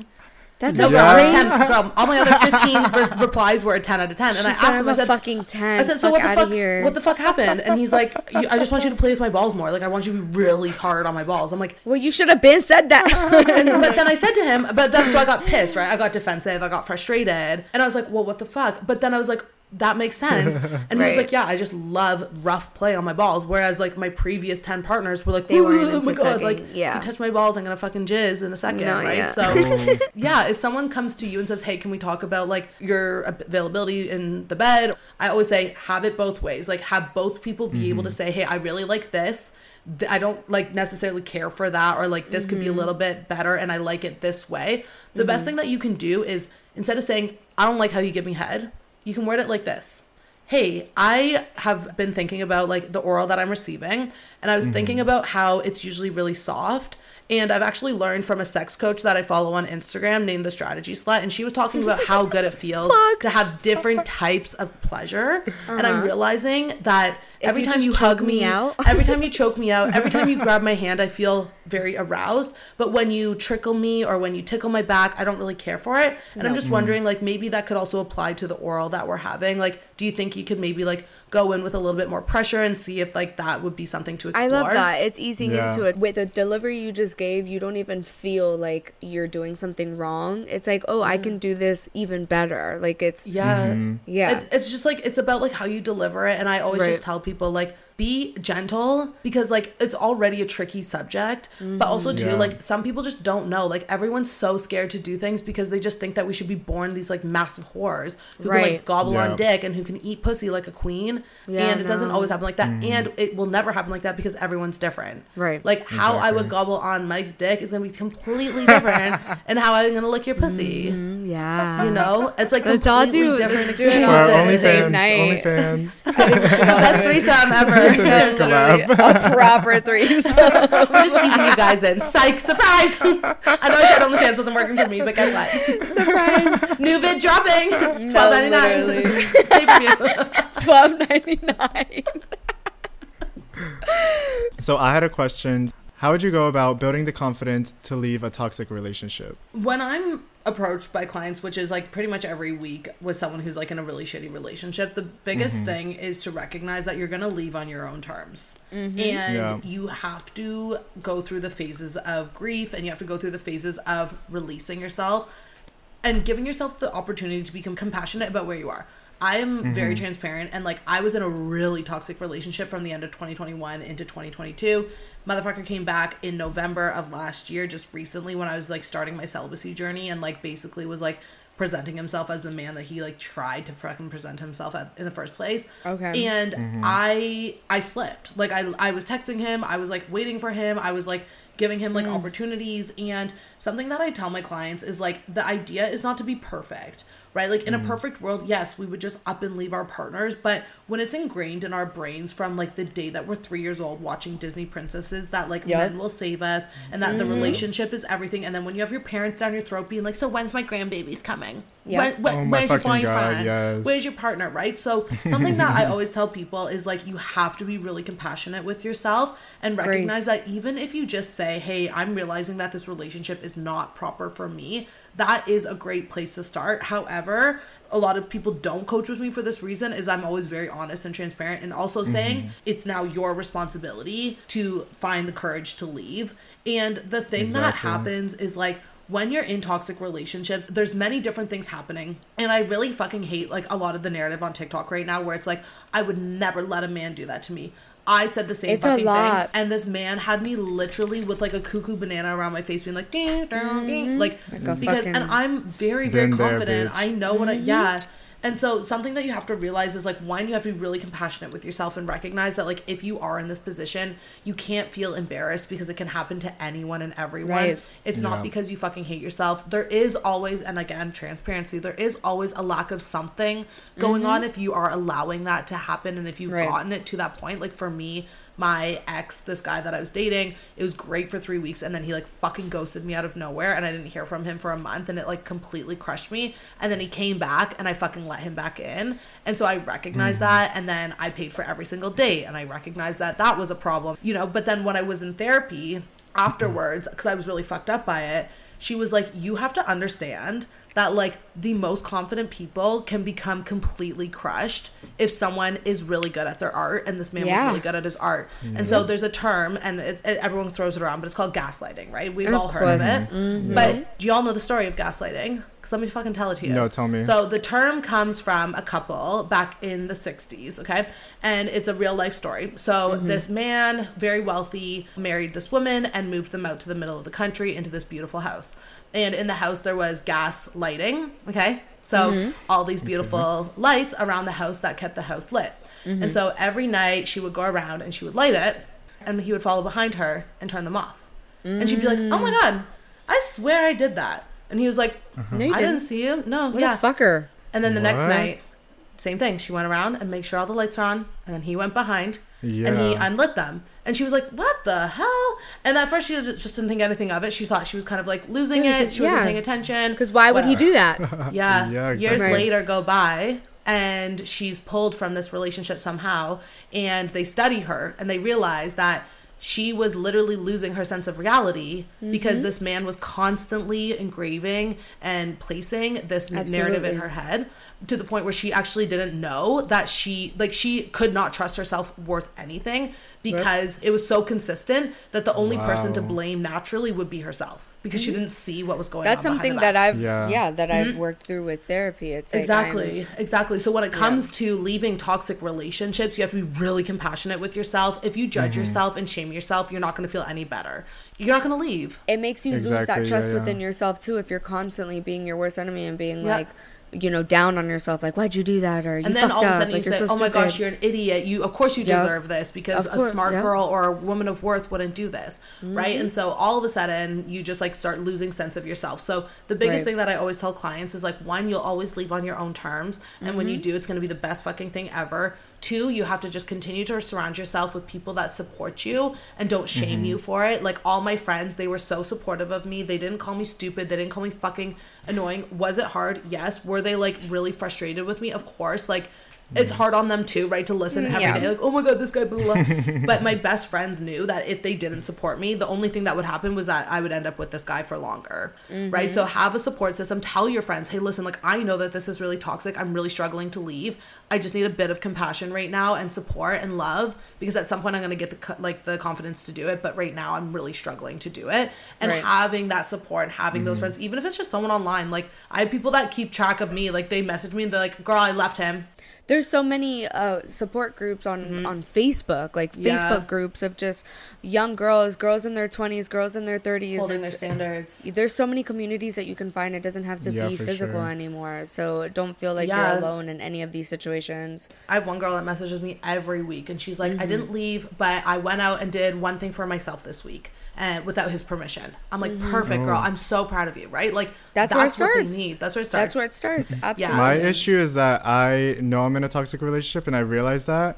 That's no, a girl, I'm a great- 10. Girl, all my other 15 re- replies were a 10 out of 10. And I asked him, I'm I a said, fucking 10. I said, so Fuck what the fuck? here. What the fuck happened? And he's like, "You- I just want you to play with my balls more. Like I want you to be really hard on my balls. I'm like, well, you should have been said that. and, but then I said to him, but then so I got pissed, right? I got defensive, I got frustrated, and I was like, well, what the fuck? But then I was like, that makes sense. And he was like, yeah, I just love rough play on my balls. Whereas like my previous ten partners were like, They weren't oh my god, like. Yeah. you touch my balls, I'm gonna fucking jizz in a second, No, right? yeah. So yeah, if someone comes to you and says, hey, can we talk about like your availability in the bed? I always say, have it both ways. Like have both people be able to mm-hmm. say, hey, I really like this. I don't like necessarily care for that, or like this could be a mm-hmm. little bit better, and I like it this way. The best mm-hmm. thing that you can do is instead of saying, I don't like how you give me head, you can word it like this hey, I have been thinking about like the oral that I'm receiving, and I was thinking mm-hmm. about how it's usually really soft. And I've actually learned from a sex coach that I follow on Instagram named the Strategy Slut, and she was talking about how good it feels to have different types of pleasure. And I'm uh-huh. realizing that every you time you hug me me, out. every time you choke me out, every time you grab my hand, I feel very aroused. But when you trickle me or when you tickle my back, I don't really care for it. And I'm just mm. wondering, like, maybe that could also apply to the oral that we're having. Like, do you think you could maybe like go in with a little bit more pressure and see if like that would be something to explore? I love that. It's easing Yeah. into it. With the delivery you just gave, you don't even feel like you're doing something wrong. It's like, oh, I can do this even better. Like it's Yeah. Mm-hmm. Yeah. It's, it's just like it's about like how you deliver it and I always Right. just tell people like be gentle because like it's already a tricky subject but also too Yeah. like some people just don't know like everyone's so scared to do things because they just think that we should be born these like massive whores who can like gobble Yeah. on dick and who can eat pussy like a queen Yeah, and it doesn't always happen like that and it will never happen like that because everyone's different Right. like how I would gobble on Mike's dick is gonna be completely different and how I'm gonna lick your pussy Mm, yeah. you know it's like Let's all completely do- different let's do it all experiences on the same OnlyFans, night. OnlyFans. Best threesome ever. Just Literally collab. a proper threesome. We're just easing you guys in. Psych, surprise! I know I said OnlyFans wasn't working for me, but guess what? Surprise. New vid dropping. Twelve ninety nine. literally. Pay per view. Twelve ninety nine. So I had a question. How would you go about building the confidence to leave a toxic relationship? When I'm approached by clients, which is like pretty much every week with someone who's like in a really shitty relationship, the biggest mm-hmm. thing is to recognize that you're gonna leave on your own terms. Mm-hmm. And Yeah. you have to go through the phases of grief and you have to go through the phases of releasing yourself and giving yourself the opportunity to become compassionate about where you are. I am very mm-hmm. transparent and like I was in a really toxic relationship from the end of 2021 into 2022. Motherfucker came back in November of last year, just recently when I was like starting my celibacy journey and like basically was like presenting himself as the man that he like tried to fucking present himself at, in the first place. Okay. And mm-hmm. I I slipped. Like I I was texting him, I was like waiting for him, I was like giving him like mm. opportunities and something that I tell my clients is like the idea is not to be perfect. Right? Like in a mm. perfect world, yes, we would just up and leave our partners, but when it's ingrained in our brains from like the day that we're 3 years old watching Disney princesses that like Yep. men will save us and that the mm-hmm. relationship is everything and then when you have your parents down your throat being like so when's my grandbabies coming? Yep. When, when, Oh where's your fucking God, boyfriend? yes. Where's your partner, right? So something that I always tell people is like you have to be really compassionate with yourself and recognize that even if you just say, "Hey, I'm realizing that this relationship is not proper for me." That is a great place to start. However, a lot of people don't coach with me for this reason is I'm always very honest and transparent and also saying mm-hmm. it's now your responsibility to find the courage to leave. And the thing that happens is like when you're in toxic relationships, there's many different things happening. And I really fucking hate like a lot of the narrative on TikTok right now where it's like, I would never let a man do that to me. I said the same It's a fucking lot. thing. And this man had me literally with like a cuckoo banana around my face being like, "Ding, ding, ding," like, Mm-hmm. Like a because, and I'm very, very Been there, confident. I know what I, Mm-hmm. yeah. And so something that you have to realize is like one, you have to be really compassionate with yourself and recognize that like if you are in this position, you can't feel embarrassed because it can happen to anyone and everyone. Right. It's Yeah. not because you fucking hate yourself. There is always, and again, transparency, there is always a lack of something going mm-hmm. on if you are allowing that to happen and if you've Right. gotten it to that point. Like for me, my ex, this guy that I was dating, it was great for three weeks and then he like fucking ghosted me out of nowhere and I didn't hear from him for a month and it like completely crushed me. And then he came back and I fucking let him back in. And so I recognized mm-hmm. that and then I paid for every single date and I recognized that that was a problem, you know. But then when I was in therapy mm-hmm. afterwards, because I was really fucked up by it, she was like, You have to understand that like the most confident people can become completely crushed if someone is really good at their art and this man Yeah. was really good at his art. And mm-hmm. so there's a term and it, it- everyone throws it around but it's called gaslighting right? We've Of all heard of course. it. Mm-hmm. But do y'all know the story of gaslighting? Because let me fucking tell it to you. No, tell me. so the term comes from a couple back in the 60s okay? And it's a real life story. So mm-hmm. this man very wealthy married this woman and moved them out to the middle of the country into this beautiful house and in the house there was gas lighting okay? So mm-hmm. all these beautiful mm-hmm. lights around the house that kept the house lit. And mm-hmm. so every night she would go around and she would light it and he would follow behind her and turn them off. And she'd be like oh my mm. god i swear i did that. And he was like uh-huh. No, you i didn't. didn't. see you? No What yeah. a fucker. and then the next night, same thing. She went around and make sure all the lights are on, and then he went behind and he unlit them. And she was like, "What the hell?" And at first, she just just didn't think anything of it. She thought she was kind of like losing Yeah, it. She wasn't paying attention. Because why would he do that? Yeah. Yeah, Years exactly. later go by and she's pulled from this relationship somehow and they study her and they realize that she was literally losing her sense of reality mm-hmm. because this man was constantly engraving and placing this narrative in her head to the point where she actually didn't know that she like she could not trust herself worth anything because it was so consistent that the only person to blame naturally would be herself because she mm-hmm. didn't see what was going That's on. behind something the that. I've yeah, Yeah. that I've mm-hmm. worked through with therapy. It's like Exactly, I'm- exactly. So when it comes to leaving toxic relationships, you have to be really compassionate with yourself. If you judge mm-hmm. yourself and shame yourself, you're not going to feel any better. You're not going to leave. it makes you lose Exactly, that yeah, trust yeah. within yourself too if you're constantly being your worst enemy and being Yeah. like you know down on yourself like why'd you do that or you And then all of a sudden like, you you're say, so "Oh my gosh, you're an idiot. You, of course, you Yep. deserve this because Of a smart yep. girl or a woman of worth wouldn't do this, right?" Mm-hmm. And so all of a sudden, you just like start losing sense of yourself. So the biggest Right. thing that I always tell clients is like, one, you'll always leave on your own terms, and when you Mm-hmm. do, it's going to be the best fucking thing ever. Two, you have to just continue to surround yourself with people that support you and don't shame mm-hmm. you for it. Like all my friends, they were so supportive of me. They didn't call me stupid. They didn't call me fucking annoying. Was it hard? Yes. Were they like really frustrated with me? Of course. Like it's hard on them too, right? To listen every day, Yeah. like, oh my god, this guy, blah, blah, blah. but my best friends knew that if they didn't support me, the only thing that would happen was that I would end up with this guy for longer, right? So mm-hmm. have a support system. Tell your friends, hey, listen, like I know that this is really toxic. I'm really struggling to leave. I just need a bit of compassion right now and support and love because at some point I'm gonna get the like the confidence to do it. But right now I'm really struggling to do it. And Right. having that support and having those mm-hmm. friends, even if it's just someone online, like I have people that keep track of me. Like they message me and they're like, girl, I left him. There's so many uh, support groups on on Facebook, like Mm-hmm. Yeah. Facebook groups of just young girls, girls in their 20s, girls in their 30s. Holding their standards. There's so many communities that you can find. It doesn't have to Yeah, be physical sure. anymore. So don't feel like Yeah. you're alone in any of these situations. I have one girl that messages me every week, and she's like, "I Mm-hmm. didn't leave, but I went out and did one thing for myself this week, and without his permission." I'm like, Mm-hmm. "Perfect, girl. Oh. I'm so proud of you." Right? Like That's where it what they starts. need. That's where it starts. That's where it starts. Absolutely. My issue is that I know I'm in a toxic relationship and I realize that.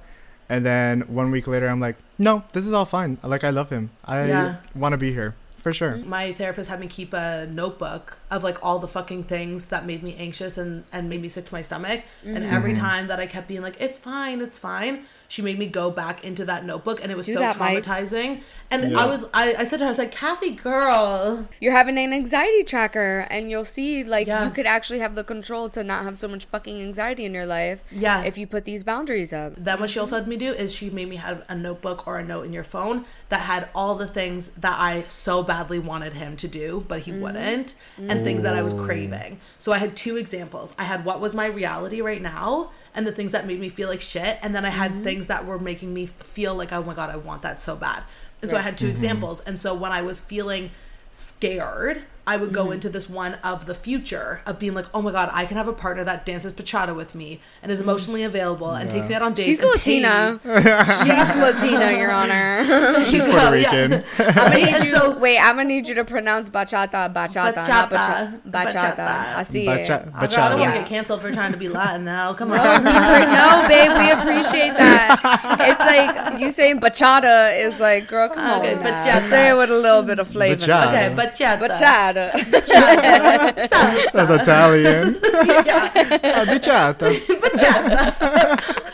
And then one week later, I'm like, no, this is all fine. Like, I love him. I Yeah. want to be here. For sure. my therapist had me keep a notebook of like all the fucking things that made me anxious and and made me sick to my stomach and Mm-hmm. every time that i kept being like it's fine it's fine she made me go back into that notebook and it was Do so that, Mike. traumatizing and Yeah. i was I, I said to her i was like kathy girl You're having an anxiety tracker, and you'll see like Yeah. you could actually have the control to not have so much fucking anxiety in your life. Yeah. If you put these boundaries up. then what she also had me do is she made me have a notebook or a note in your phone that had all the things that I so badly wanted him to do, but he mm-hmm. wouldn't, and things that I was mm. craving. So I had two examples. I had what was my reality right now and the things that made me feel like shit, and then I had mm-hmm. things that were making me feel like, oh my god, I want that so bad. And so I had 2 mm-hmm. examples. And so when I was feeling scared, I would Mm-hmm. go into this one of the future of being like, oh my god, I can have a partner that dances bachata with me and is emotionally available and takes me out on dates. Mm. She's Latina. She's Latina, Your Honor. She's Yeah, Puerto yeah. Rican. I'm need And you, so- wait, I'm gonna need you to pronounce bachata, bachata, not Bachata, bachata. Bachata. bachata. I see Bacha- it. Girl, I don't want Yeah. to get canceled for trying to be Latin now. Come on. no, babe, we appreciate that. It's like you saying bachata is like, girl, come Okay, on, now. bachata. say it with a little bit of flavor. Bachata. Okay, bachata. Bachata. That's Italian. yeah. Ah, Bachata.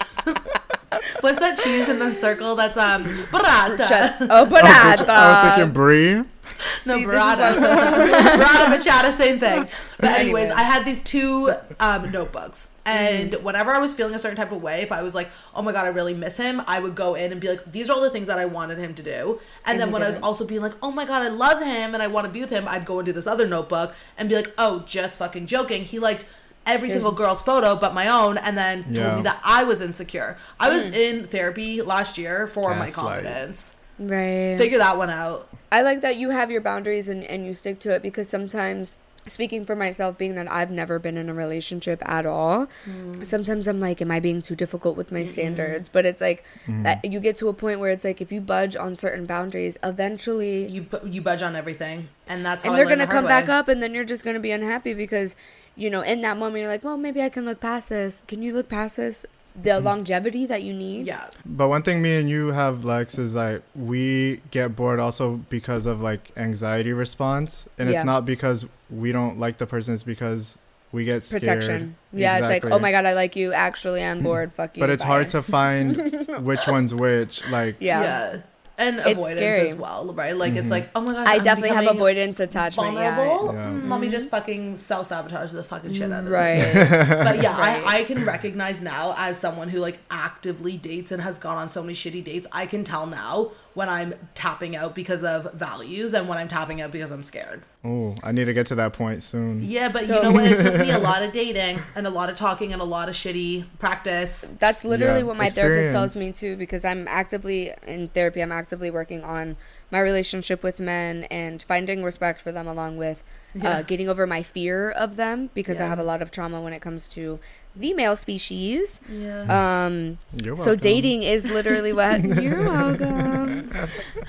What's that cheese in the circle? That's um burrata. Oh, I was, thinking, I was thinking brie. no, See, this is Barada. what- Barada Bachata, same thing. But anyways, Anyways. I had these two um, notebooks. Mm-hmm. And whenever I was feeling a certain type of way, if I was like, oh my God, I really miss him, I would go in and be like, these are all the things that I wanted him to do. And, then he when I was didn't. also being like, oh my God, I love him and I want to be with him, I'd go into this other notebook and be like, oh, just fucking joking. He liked every single girl's photo but my own and then told me that I was insecure. I was mm. in therapy last year for my Gaslight. confidence. right. Figure that one out. I like that you have your boundaries and, and you stick to it because sometimes, speaking for myself, being that I've never been in a relationship at all, mm. sometimes I'm like, am I being too difficult with my standards? But it's like, mm-hmm. that you get to a point where it's like, if you budge on certain boundaries, eventually. You you budge on everything, and that's how and I they're gonna the hard come back up, and then you're just gonna be unhappy because, you know, in that moment you're like, well, maybe I can look past this. Can you look past this? The longevity that you need. Yeah, But one thing me and you have, Lex, is like we get bored also because of like anxiety response, and Yeah. it's not because we don't like the person; it's because we get scared. Protection. Yeah, it's like, oh my god, I like you. Actually, I'm bored. Fuck you. But it's bye. hard to find which one's which. Like, Yeah. And It's avoidance scary. as well, right? Like it's like, oh my god, I I'm definitely have avoidance attachment. Vulnerable. Yeah. Mm, Let me just fucking self sabotage the fucking shit out of Yeah. this. Right. But yeah, Right. I, I can recognize now as someone who like actively dates and has gone on so many shitty dates. I can tell now when I'm tapping out because of values and when I'm tapping out because I'm scared. oh, I need to get to that point soon. Yeah, but So- you know what? It took me a lot of dating and a lot of talking and a lot of shitty practice. That's literally Yeah, what my therapist tells me too, because I'm actively in therapy. I'm actively working on my relationship with men and finding respect for them, along with Yeah. uh, getting over my fear of them, because I have a lot of trauma when it comes to the male species. Yeah. Um, You're so dating is literally what you're welcome.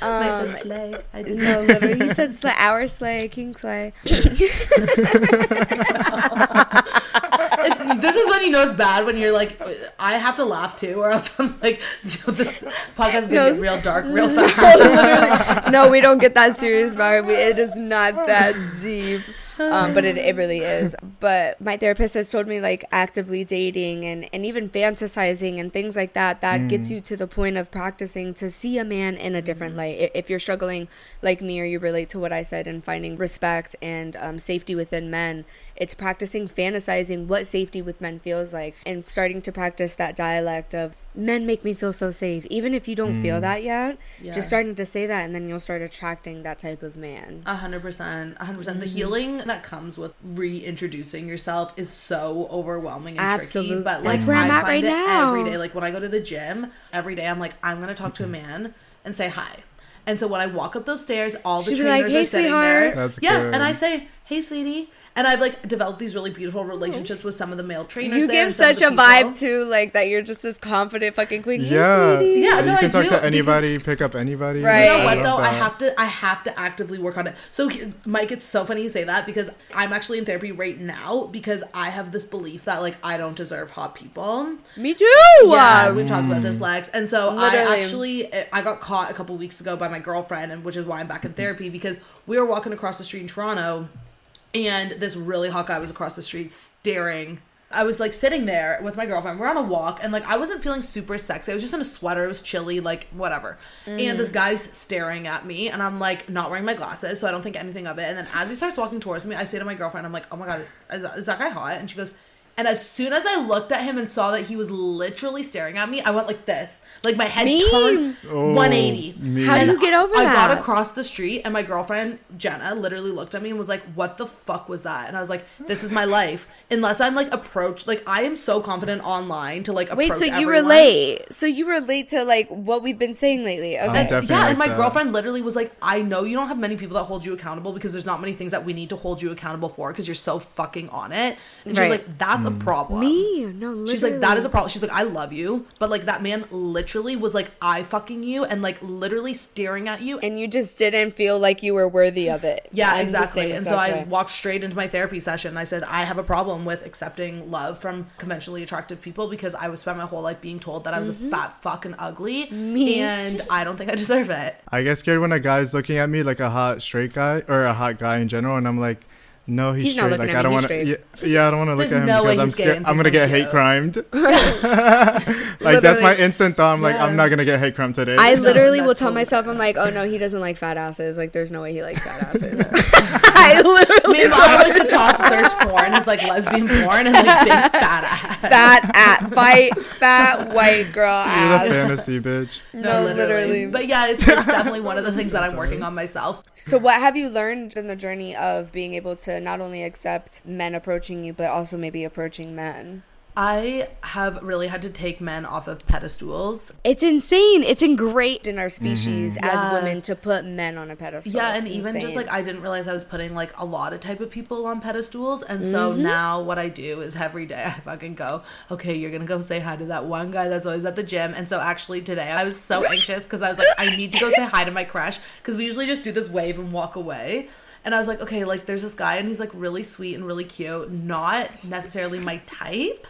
I Um, said slay. I did. no, literally, he said slay, our slay, king slay. This is when you know it's bad when you're like, I have to laugh too, or else I'm like, this podcast is gonna No. get real dark real fast. no, we don't get that serious, Barb. We- It is not that deep. Um, but it, it really is. But my therapist has told me like actively dating and, and even fantasizing and things like that, that gets you to the point of practicing to see a man in a different light. If you're struggling like me or you relate to what I said and finding respect and um, safety within men, it's practicing fantasizing what safety with men feels like and starting to practice that dialect of men make me feel so safe. Even if you don't feel that yet, Yeah. just starting to say that and then you'll start attracting that type of man. A hundred percent, a hundred percent. Mm-hmm. The healing that comes with reintroducing yourself is so overwhelming and Absolute- tricky. But like, That's where I'm I at find right it now. every day. Like when I go to the gym, every day I'm like, I'm gonna talk to a man and say hi. And so when I walk up those stairs, all the She'd be like, trainers "Hey, are sitting sweetheart." there. That's yeah, good. and I say, "Hey, sweetie." And I've like developed these really beautiful relationships with some of the male trainers. You there give and some of such a people. vibe too, like that you're just this confident fucking queen. Hey, Yeah. sweetie. Yeah, you no, can I talk do, to because- anybody, pick up anybody. Right. You know what love though? I have to I have to actively work on it. So Mike, it's so funny you say that because I'm actually in therapy right now because I have this belief that like I don't deserve hot people. Me too. Yeah, um, we've talked about this, mm. Lex. And so Literally. I actually I got caught a couple weeks ago by my girlfriend, and which is why I'm back in therapy because we were walking across the street in Toronto, and this really hot guy was across the street staring. I was like sitting there with my girlfriend. We're on a walk, and like I wasn't feeling super sexy. I was just in a sweater. It was chilly, like whatever. And this mm. guy's staring at me, and I'm like not wearing my glasses, so I don't think anything of it. And then as he starts walking towards me, I say to my girlfriend, "I'm like, oh my god, is that, is that guy hot?" And she goes. And as soon as I looked at him and saw that he was literally staring at me, I went like this. Like my head Me? turned Oh, 180. me. How do you get over I that? I got across the street and my girlfriend Jenna literally looked at me and was like, "What the fuck was that?" And I was like, "This is my life." Unless I'm like approached, like I am so confident online to like approach Wait, so you everyone. relate? So you relate to like what we've been saying lately? Okay. And, yeah, like and my that. girlfriend literally was like, "I know you don't have many people that hold you accountable because there's not many things that we need to hold you accountable for because you're so fucking on it." And she was like, "That's a problem." Me? No, literally. She's like, that is a problem. She's like, I love you, but like that man literally was like, I fucking you, and like literally staring at you. And you just didn't feel like you were worthy of it. yeah, I'm exactly. And so I way. walked straight into my therapy session. I said, I have a problem with accepting love from conventionally attractive people because I was spent my whole life being told that I was a fat fucking ugly, Mm-hmm. Me. and I don't think I deserve it. I get scared when a guy's looking at me like a hot straight guy or a hot guy in general, and I'm like, No, he's, He's not straight. looking Like at I don't he's want to. straight. Yeah, yeah, I don't want to look at him no because I'm scared. I'm gonna get hate crimed. like that's my instant thought. I'm like, I'm not gonna get hate crimed today. I literally that's will tell hilarious. myself, I'm like, oh no, he doesn't like fat asses. Like, there's no way he likes fat asses. I literally Meanwhile, like the top search porn is like lesbian porn and like big fat ass. fat at fight fat white girl You're the fantasy bitch. No, literally. But yeah, it's, it's definitely one of the things that I'm working on myself. So, what have you learned in the journey of being able to not only accept men approaching you, but also maybe approaching men? I have really had to take men off of pedestals. It's insane. It's ingrained in our species Yeah. as women to put men on a pedestal. Yeah, and It's even just like I didn't realize I was putting like a lot of type of people on pedestals, and so Mm-hmm. now what I do is every day I fucking go, okay, you're gonna go say hi to that one guy that's always at the gym, and so actually today I was so anxious because I was like, I need to go say hi to my crush because we usually just do this wave and walk away. And I was like, okay, like there's this guy and he's like really sweet and really cute, not necessarily my type,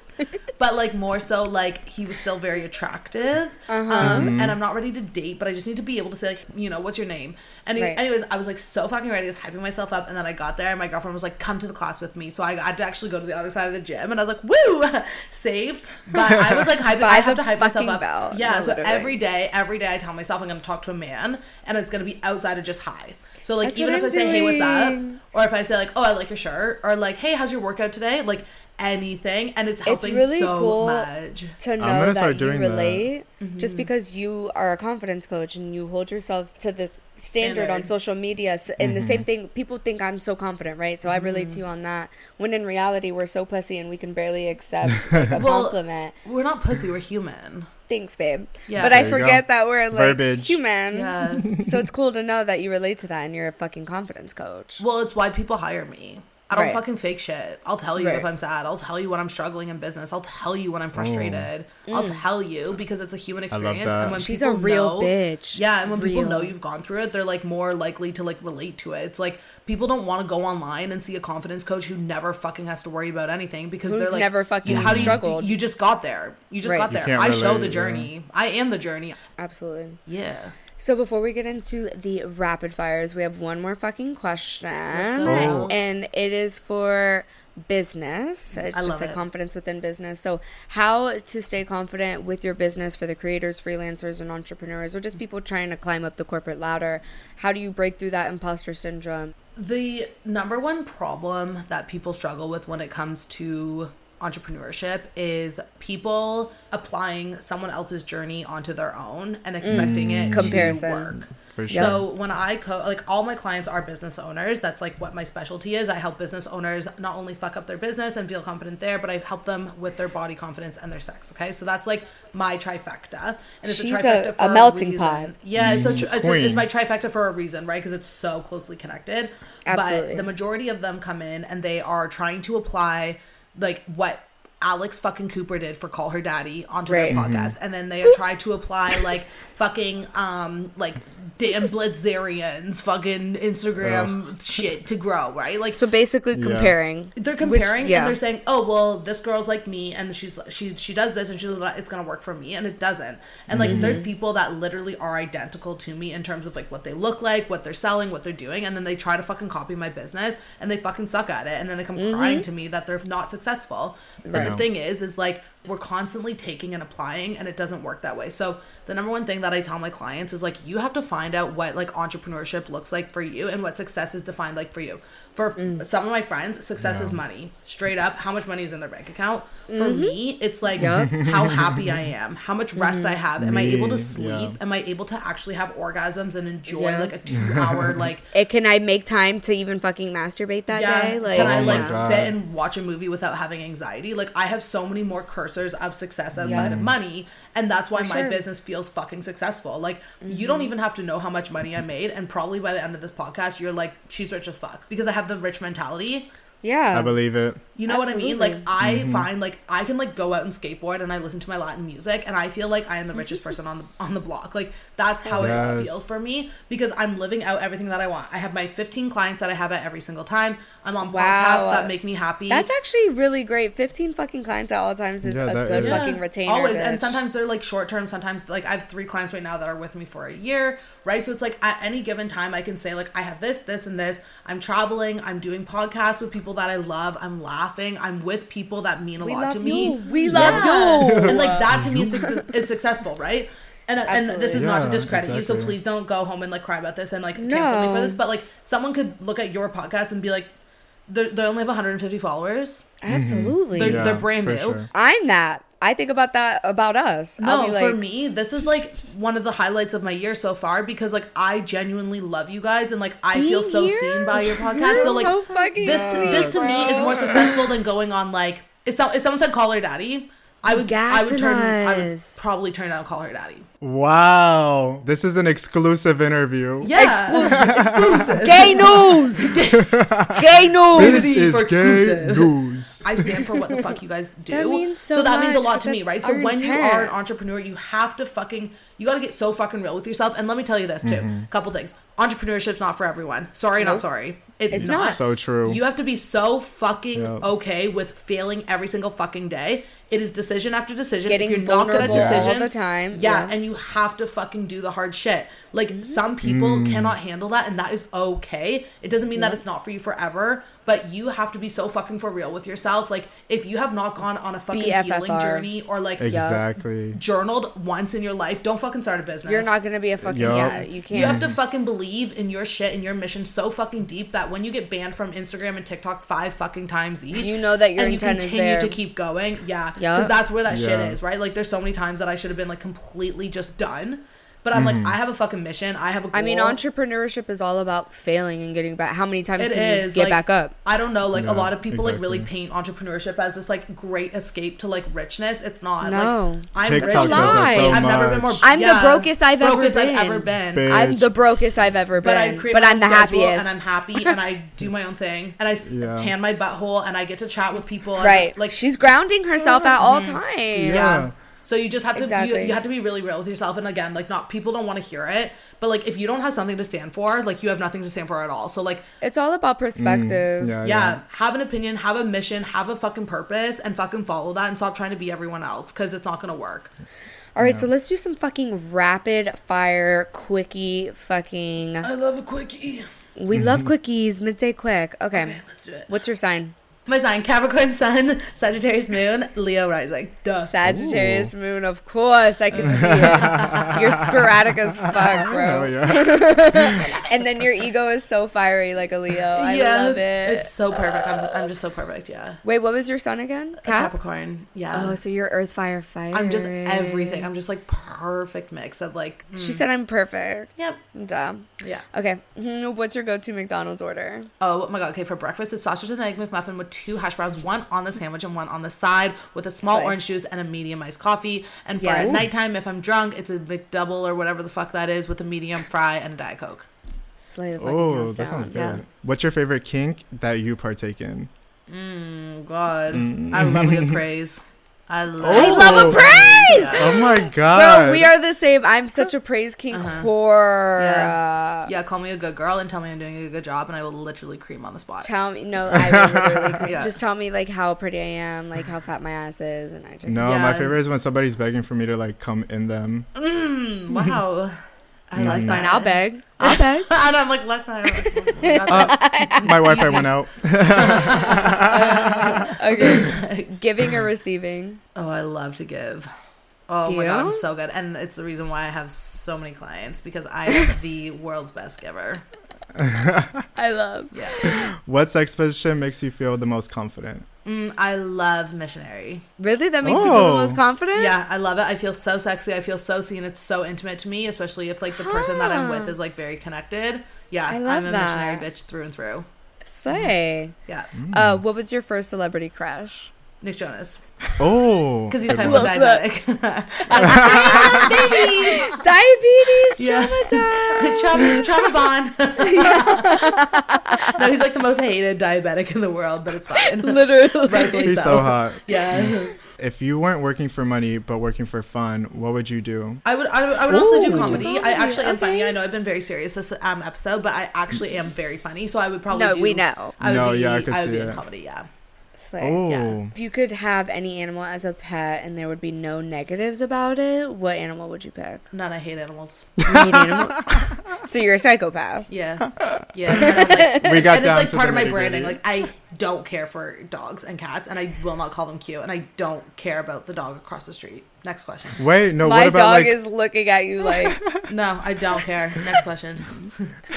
but like more so like he was still very attractive. Uh-huh. Um, and I'm not ready to date, but I just need to be able to say like, you know, what's your name? And he, Right. anyways, I was like so fucking ready, I was hyping myself up, and then I got there and my girlfriend was like, come to the class with me. So I had to actually go to the other side of the gym, and I was like, woo, saved. But I was like hyping, I have to hype myself up. belt. Yeah, No, so literally. every day, every day I tell myself I'm gonna talk to a man, and it's gonna be outside of just hi. So like That's even if I I'm say hey what's up, or if I say like oh I like your shirt, or like hey how's your workout today, like anything, and it's helping really so cool much. to know gonna that start you doing that. relate Mm-hmm. just because you are a confidence coach and you hold yourself to this standard, on social media s- and the same thing people think i'm so confident right so i relate Mm-hmm. to you on that when in reality we're so pussy and we can barely accept like, a Well, compliment We're not pussy, we're human. Thanks babe Yeah. but i There you forget go. that we're like Verbiage. human Yeah. so it's cool to know that you relate to that and you're a fucking confidence coach Well, it's why people hire me. I don't Right. fucking fake shit. I'll tell you Right. if I'm sad. I'll tell you when I'm struggling in business. I'll tell you when I'm frustrated. I'll tell you because it's a human love experience. that. And when Mm. She's people a real know, bitch. Yeah, and when people know you've gone through it, they're like more likely to like relate to it. It's like people don't want to go online and see a confidence coach who never fucking has to worry about anything because Who's they're like never fucking how do you, struggled. You just got there. You just Right. got there. can't I show relate, the yeah. journey. I am the journey. absolutely Yeah. So before we get into the rapid fires, we have one more fucking question, go, girls. and it is for business. It's I just love like it. confidence within business. So how to stay confident with your business for the creators, freelancers, and entrepreneurs, or just people trying to climb up the corporate ladder? How do you break through that imposter syndrome? The number one problem that people struggle with when it comes to entrepreneurship is people applying someone else's journey onto their own and expecting mm. it Comparison. to work. For sure. So when I co like all my clients are business owners. That's like what my specialty is. I help business owners not only fuck up their business and feel confident there, but I help them with their body confidence and their sex. Okay, so that's like my trifecta, and it's She's a a- trifecta a for a, melting reason. pot. Yeah, it's a tr- it's, a, it's my trifecta for a reason, right? Because it's so closely connected. Absolutely. But the majority of them come in and they are trying to apply like what Alex fucking Cooper did for Call Her Daddy onto Right. their podcast, and then they try to apply like fucking um like Dan Bilzerian's fucking Instagram shit to grow, right? Like So basically, Yeah. comparing. they're comparing yeah. and they're saying, "Oh, well, this girl's like me, and she's she she does this, and she's like, it's gonna work for me," and it doesn't. And like, Mm-hmm. there's people that literally are identical to me in terms of like what they look like, what they're selling, what they're doing, and then they try to fucking copy my business, and they fucking suck at it, and then they come Mm-hmm. crying to me that they're not successful. The thing is, is like we're constantly taking and applying and it doesn't work that way. So the number one thing that i tell my clients is like you have to find out what like entrepreneurship looks like for you and what success is defined like for you for Mm. some of my friends success is money straight up how much money is in their bank account for me it's like how happy i am how much rest i have am i able to sleep yeah. am i able to actually have orgasms and enjoy Yeah. like a two hour like It, can I make time to even fucking masturbate that day? Like, can I Oh like God. sit and watch a movie without having anxiety? Like I have so many more cursors of success outside of money, and that's why For my sure. Mm-hmm. business feels fucking successful. Like you don't even have to know how much money I made, and probably by the end of this podcast, you're like, she's rich as fuck because I have the rich mentality. Yeah. I believe it. You know what I mean? Like Absolutely. I find like I can like go out and skateboard and I listen to my Latin music and I feel like I am the richest person on the on the block. Like that's how Yes. it feels for me because I'm living out everything that I want. I have my 15 clients that I have at every single time. I'm on Wow. podcasts that make me happy. That's actually really great. 15 fucking clients at all times is Yeah, a good is. fucking retainer. Always. bitch. And sometimes they're like short term. Sometimes like I have three clients right now that are with me for a year, right? So it's like at any given time I can say like I have this, this, and this. I'm traveling. I'm doing podcasts with people that I love. I'm laughing. I'm with people that mean a we lot to you. me. We love you. and like that to me is, success, is successful, right? And, and this is Absolutely. not to Yeah, discredit you, so please don't go home and like cry about this and like cancel me for this. But like someone could look at your podcast and be like, they they only have 150 followers. Absolutely. They're- they're brand new. sure. I'm that. I think about that about us. No, like, for me, this is like one of the highlights of my year so far because like I genuinely love you guys and like I feel so here? seen by your podcast. You're so like so fucking this this to me is more successful than going on like if, some, if someone said call her daddy, I would I would Gassing turn I would probably turn down call her daddy. Wow. This is an exclusive interview. Yeah, exclusive. gay news. gay news. This is for gay news. I stand for what the fuck you guys do. That means so so that means a lot to me, right? So our when you are an entrepreneur, you have to fucking you got to get so fucking real with yourself. And let me tell you this too. Mm-hmm. Couple things. Entrepreneurship's not for everyone. Sorry, not sorry. It's, It's not. not. So true. You have to be so fucking Yep. okay with failing every single fucking day. It is decision after decision. Getting if you're not good at vulnerable all the time, yeah, yeah. and you have to fucking do the hard shit. Like some people mm. cannot handle that, and that is okay. It doesn't mean that it's not for you forever, but you have to be so fucking for real with yourself. Like if you have not gone on a fucking healing journey or like exactly. journaled once in your life, don't fucking start a business. You're not gonna be a fucking Yup. yeah. You can't. You have to fucking believe in your shit and your mission so fucking deep that when you get banned from Instagram and TikTok five fucking times each, You know that your and intent you is continue there. to keep going, yeah, yeah, because Yup. that's where that shit is, right? Like, there's so many times that I should have been like completely just done, but I'm like, mm-hmm. I have a fucking mission, I have a goal. I mean, entrepreneurship is all about failing and getting back. How many times It can is you get like, back up? I don't know, like a lot of people like really paint entrepreneurship as this like great escape to like richness. It's not. No. like, I'm TikTok rich. does so I've never been more. I'm the brokest I've ever brokest I've been. ever been. Bitch. I'm the brokest I've ever been, But I create but my I'm the happiest. and I'm happy and I do my own thing and I Yeah. tan my butthole and I get to chat with people. and, right. like she's grounding herself at all mm-hmm. times. yeah. Yeah. So you just have to you, Exactly. you have to be really real with yourself and again like not people don't want to hear it but like if you don't have something to stand for like you have nothing to stand for at all. So like It's all about perspective. Mm, Yeah, yeah, have an opinion, have a mission, have a fucking purpose and fucking follow that and stop trying to be everyone else cuz it's not going to work. All right, so let's do some fucking rapid fire, quickie, fucking. I love a quickie. We love quickies, midday quick. Okay. Okay, let's do it. What's your sign? My sign Capricorn Sun, Sagittarius Moon, Leo Rising. Duh. Sagittarius moon, of course. I can see it. You're sporadic as fuck, Oh bro. yeah. And then your ego is so fiery like a Leo. I love it. It's so perfect. I'm, I'm just so perfect. Yeah. Wait, what was your sun again? Cap? Capricorn. Yeah. Oh, so you're earth, fire, fire. I'm just everything. I'm just like perfect mix of like. mm, She said I'm perfect. Yep. Duh. Yeah. Okay. Mhm, What's your go-to McDonald's order? Oh my god. Okay, for breakfast, it's sausage and egg McMuffin with two hash browns, one on the sandwich and one on the side, with a small Slay. orange juice and a medium iced coffee. And for Yes. at nighttime, if I'm drunk, it's a McDouble or whatever the fuck that is, with a medium fry and a diet coke. Slay the Oh, that down. sounds good. Yeah. What's your favorite kink that you partake in? Oh god, mm. I love a good praise. I love. I love a praise! Oh my god. Bro, we are the same. I'm such a praise king Uh-huh. core. Yeah. Uh, Yeah, call me a good girl and tell me I'm doing a good job, and I will literally cream on the spot. Tell me, no, I will literally Yeah. just tell me like how pretty I am, like how fat my ass is, and I just No, Yeah. my favorite is when somebody's begging for me to like come in them. Mm, wow. I Mm. like Fine. I'll beg. I'll beg. and I'm like, let's don't know. Uh, my Wi-Fi went out. Okay. Giving or receiving? oh, I love to give. Oh Do my god, I'm so good. And it's the reason why I have so many clients because I am the world's best giver. I love. Yeah. What sex position makes you feel the most confident? Mm, I love missionary. Really? That makes you feel the Oh. most confident? Yeah, I love it. I feel so sexy. I feel so seen. It's so intimate to me, especially if like the person that I'm with is like very connected. Yeah, I love I'm a that. missionary bitch through and through. Slay. Yeah. Uh, what was your first celebrity crush? Nick Jonas. Oh, because he's type one. 1 Love diabetic. Babies! Diabetes, Yeah. trauma time. Trauma, trauma bond. no, he's like the most hated diabetic in the world, but it's fine. Literally. Rightfully He's so. so hot. Yeah. If you weren't working for money but working for fun, what would you do? I would, I would, I would also do Ooh. comedy. I actually am funny. I know I've been very serious this um, episode, but I actually am very funny. So I would probably No, do, we know. I would No, be, yeah, I could I would see be in that. comedy. Yeah. Slay. Oh, If you could have any animal as a pet and there would be no negatives about it, what animal would you pick? None. I hate animals. You hate animals? so you're a psychopath. Yeah, yeah. And, I'm like, we got and down it's like to part of my branding. Like I don't care for dogs and cats, and I will not call them cute, and I don't care about the dog across the street. Next question. Wait, no. My what about dog like? is looking at you like, No, I don't care. Next question.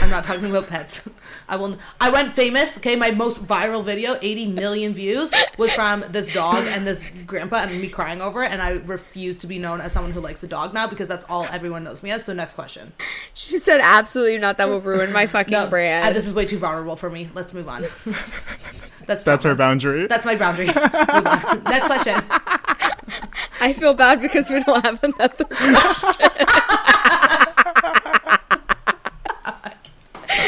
I'm not talking about pets. I will. I went famous. Okay, my most viral video, 80 million views, was from this dog and this grandpa and me crying over it. And I refuse to be known as someone who likes a dog now because that's all everyone knows me as. So next question. she said, absolutely not. That will ruin my fucking No, brand. uh, this is way too vulnerable for me. Let's move on. That's That's her boundary. That's my boundary. Next question. I feel bad because we don't have another question.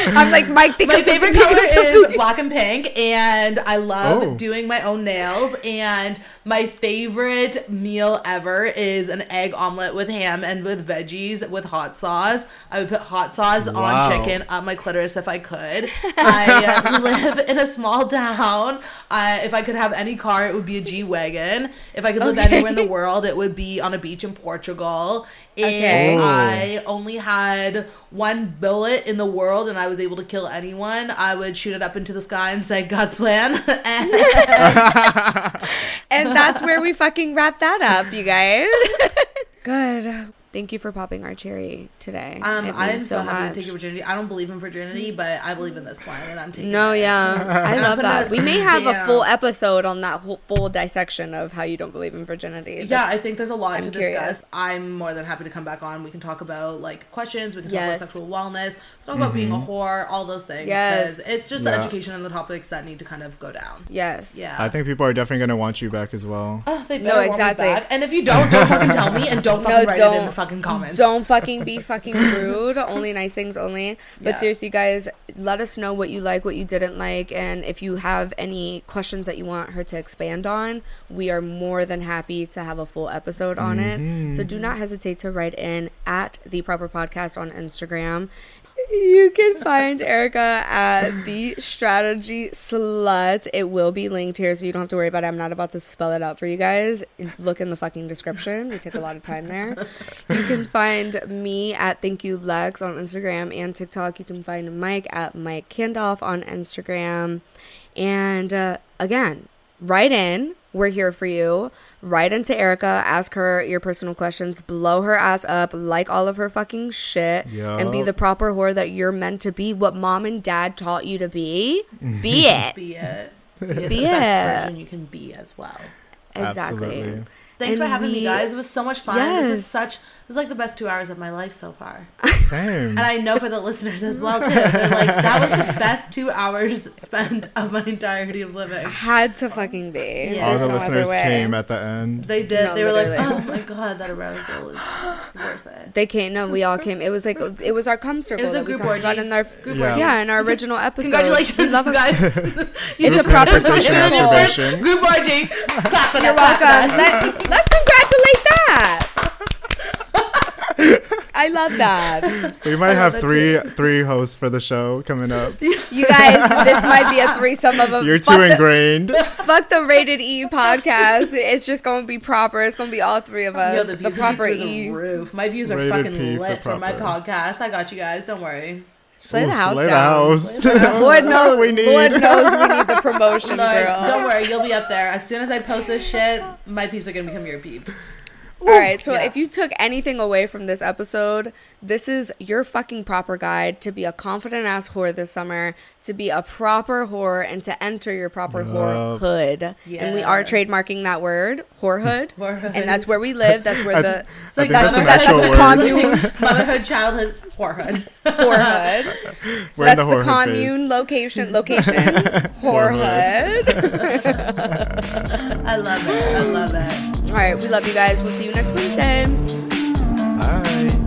I'm like, Mike, think My of favorite color is black and pink, and I love Oh. doing my own nails. And my favorite meal ever is an egg omelet with ham and with veggies with hot sauce. I would put hot sauce Wow. on chicken up my clitoris if I could. I uh, live in a small town. Uh, if I could have any car, it would be a G wagon. If I could live Okay. anywhere in the world, it would be on a beach in Portugal. Okay. Oh. I only had one bullet in the world and I was able to kill anyone, I would shoot it up into the sky and say God's plan. and And that's where we fucking wrap that up, you guys. Good. Thank you for popping our cherry today. um, I am means so, happy much. to take your virginity. I don't believe in virginity, but I believe in this one and I'm taking No, it. yeah, I love that. We may have a full episode on that whole full dissection of how you don't believe in virginity. Yeah, I think there's a lot I'm to curious. discuss. I'm more than happy to come back on. We can talk about like questions. We can talk Yes. about sexual wellness. Talk about being a mm-hmm. whore. All those things. Yes. It's just the Yeah. education and the topics that need to kind of go down. Yes. Yeah. I think people are definitely gonna want you back as well. Oh, they No, better want me exactly. back. And if you don't, don't fucking tell me and don't fucking write it in the fucking comments. Don't fucking be fucking rude. only nice things only. But Yeah. seriously, guys, let us know what you like, what you didn't like, and if you have any questions that you want her to expand on, we are more than happy to have a full episode on it. So mm-hmm. do not hesitate to write in at the proper podcast on Instagram. You can find Erika at the strategy slut. It will be linked here, so you don't have to worry about it. I'm not about to spell it out for you guys. Look in the fucking description. We took a lot of time there. You can find me at Thank You Lex on Instagram and TikTok. You can find Mike at Mike Kandov on Instagram. And uh, again, write in. We're here for you. Write into Erika, ask her your personal questions, blow her ass up, like all of her fucking shit, and be the proper whore that you're meant to be. What mom and dad taught you to be, mm-hmm. be it. Be it. Be, it. Be the best it. version you can be as well. Exactly. Absolutely. Thanks for And having me, guys. It was so much fun. This is such. This is like the best two hours of my life so far, Same. and I know for the listeners as well too. They're like, that was the best two hours spent of my entirety of living. Had to fucking be. Yeah. All There's the no listeners came at the end. They did. No, they were like, oh my god, that arousal is worth it. They came. No, we all came. It was like it was our come circle It was a group orgy. in our Group Yeah. orgy. yeah in our original episode. Congratulations, love you guys. You It's a just- proper this was social your. Group orgy. Clap for You're that, clap for welcome. Let, let's congratulate that. I love that. We might have love it three three hosts for the show coming up. You guys, this might be a threesome of a You're fuck too the, ingrained. fuck the rated E podcast. It's just going to be proper. It's going to be all three of us. Yo, the, the proper are E. the roof. My views are Rated fucking P lit for my podcast. I got you guys. Don't worry. Slay the house slay the house. Lord knows. We need. Lord knows we need the promotion, Lord, girl. don't worry, you'll be up there. As soon as I post this shit, my peeps are gonna become your peeps. All right, so Yeah. if you took anything away from this episode, this is your fucking proper guide to be a confident ass whore this summer, to be a proper whore, and to enter your proper Yup. whorehood. And we are trademarking that word, whorehood. Whorehood. And that's where we live. That's where I the th- It's like I think that's an actual that's word. commune motherhood, childhood, whorehood. whorehood. We're that's the the, whorehood phase. commune location location whorehood. I love it. I love it. All right, we love you guys. We'll see you next Wednesday. Bye.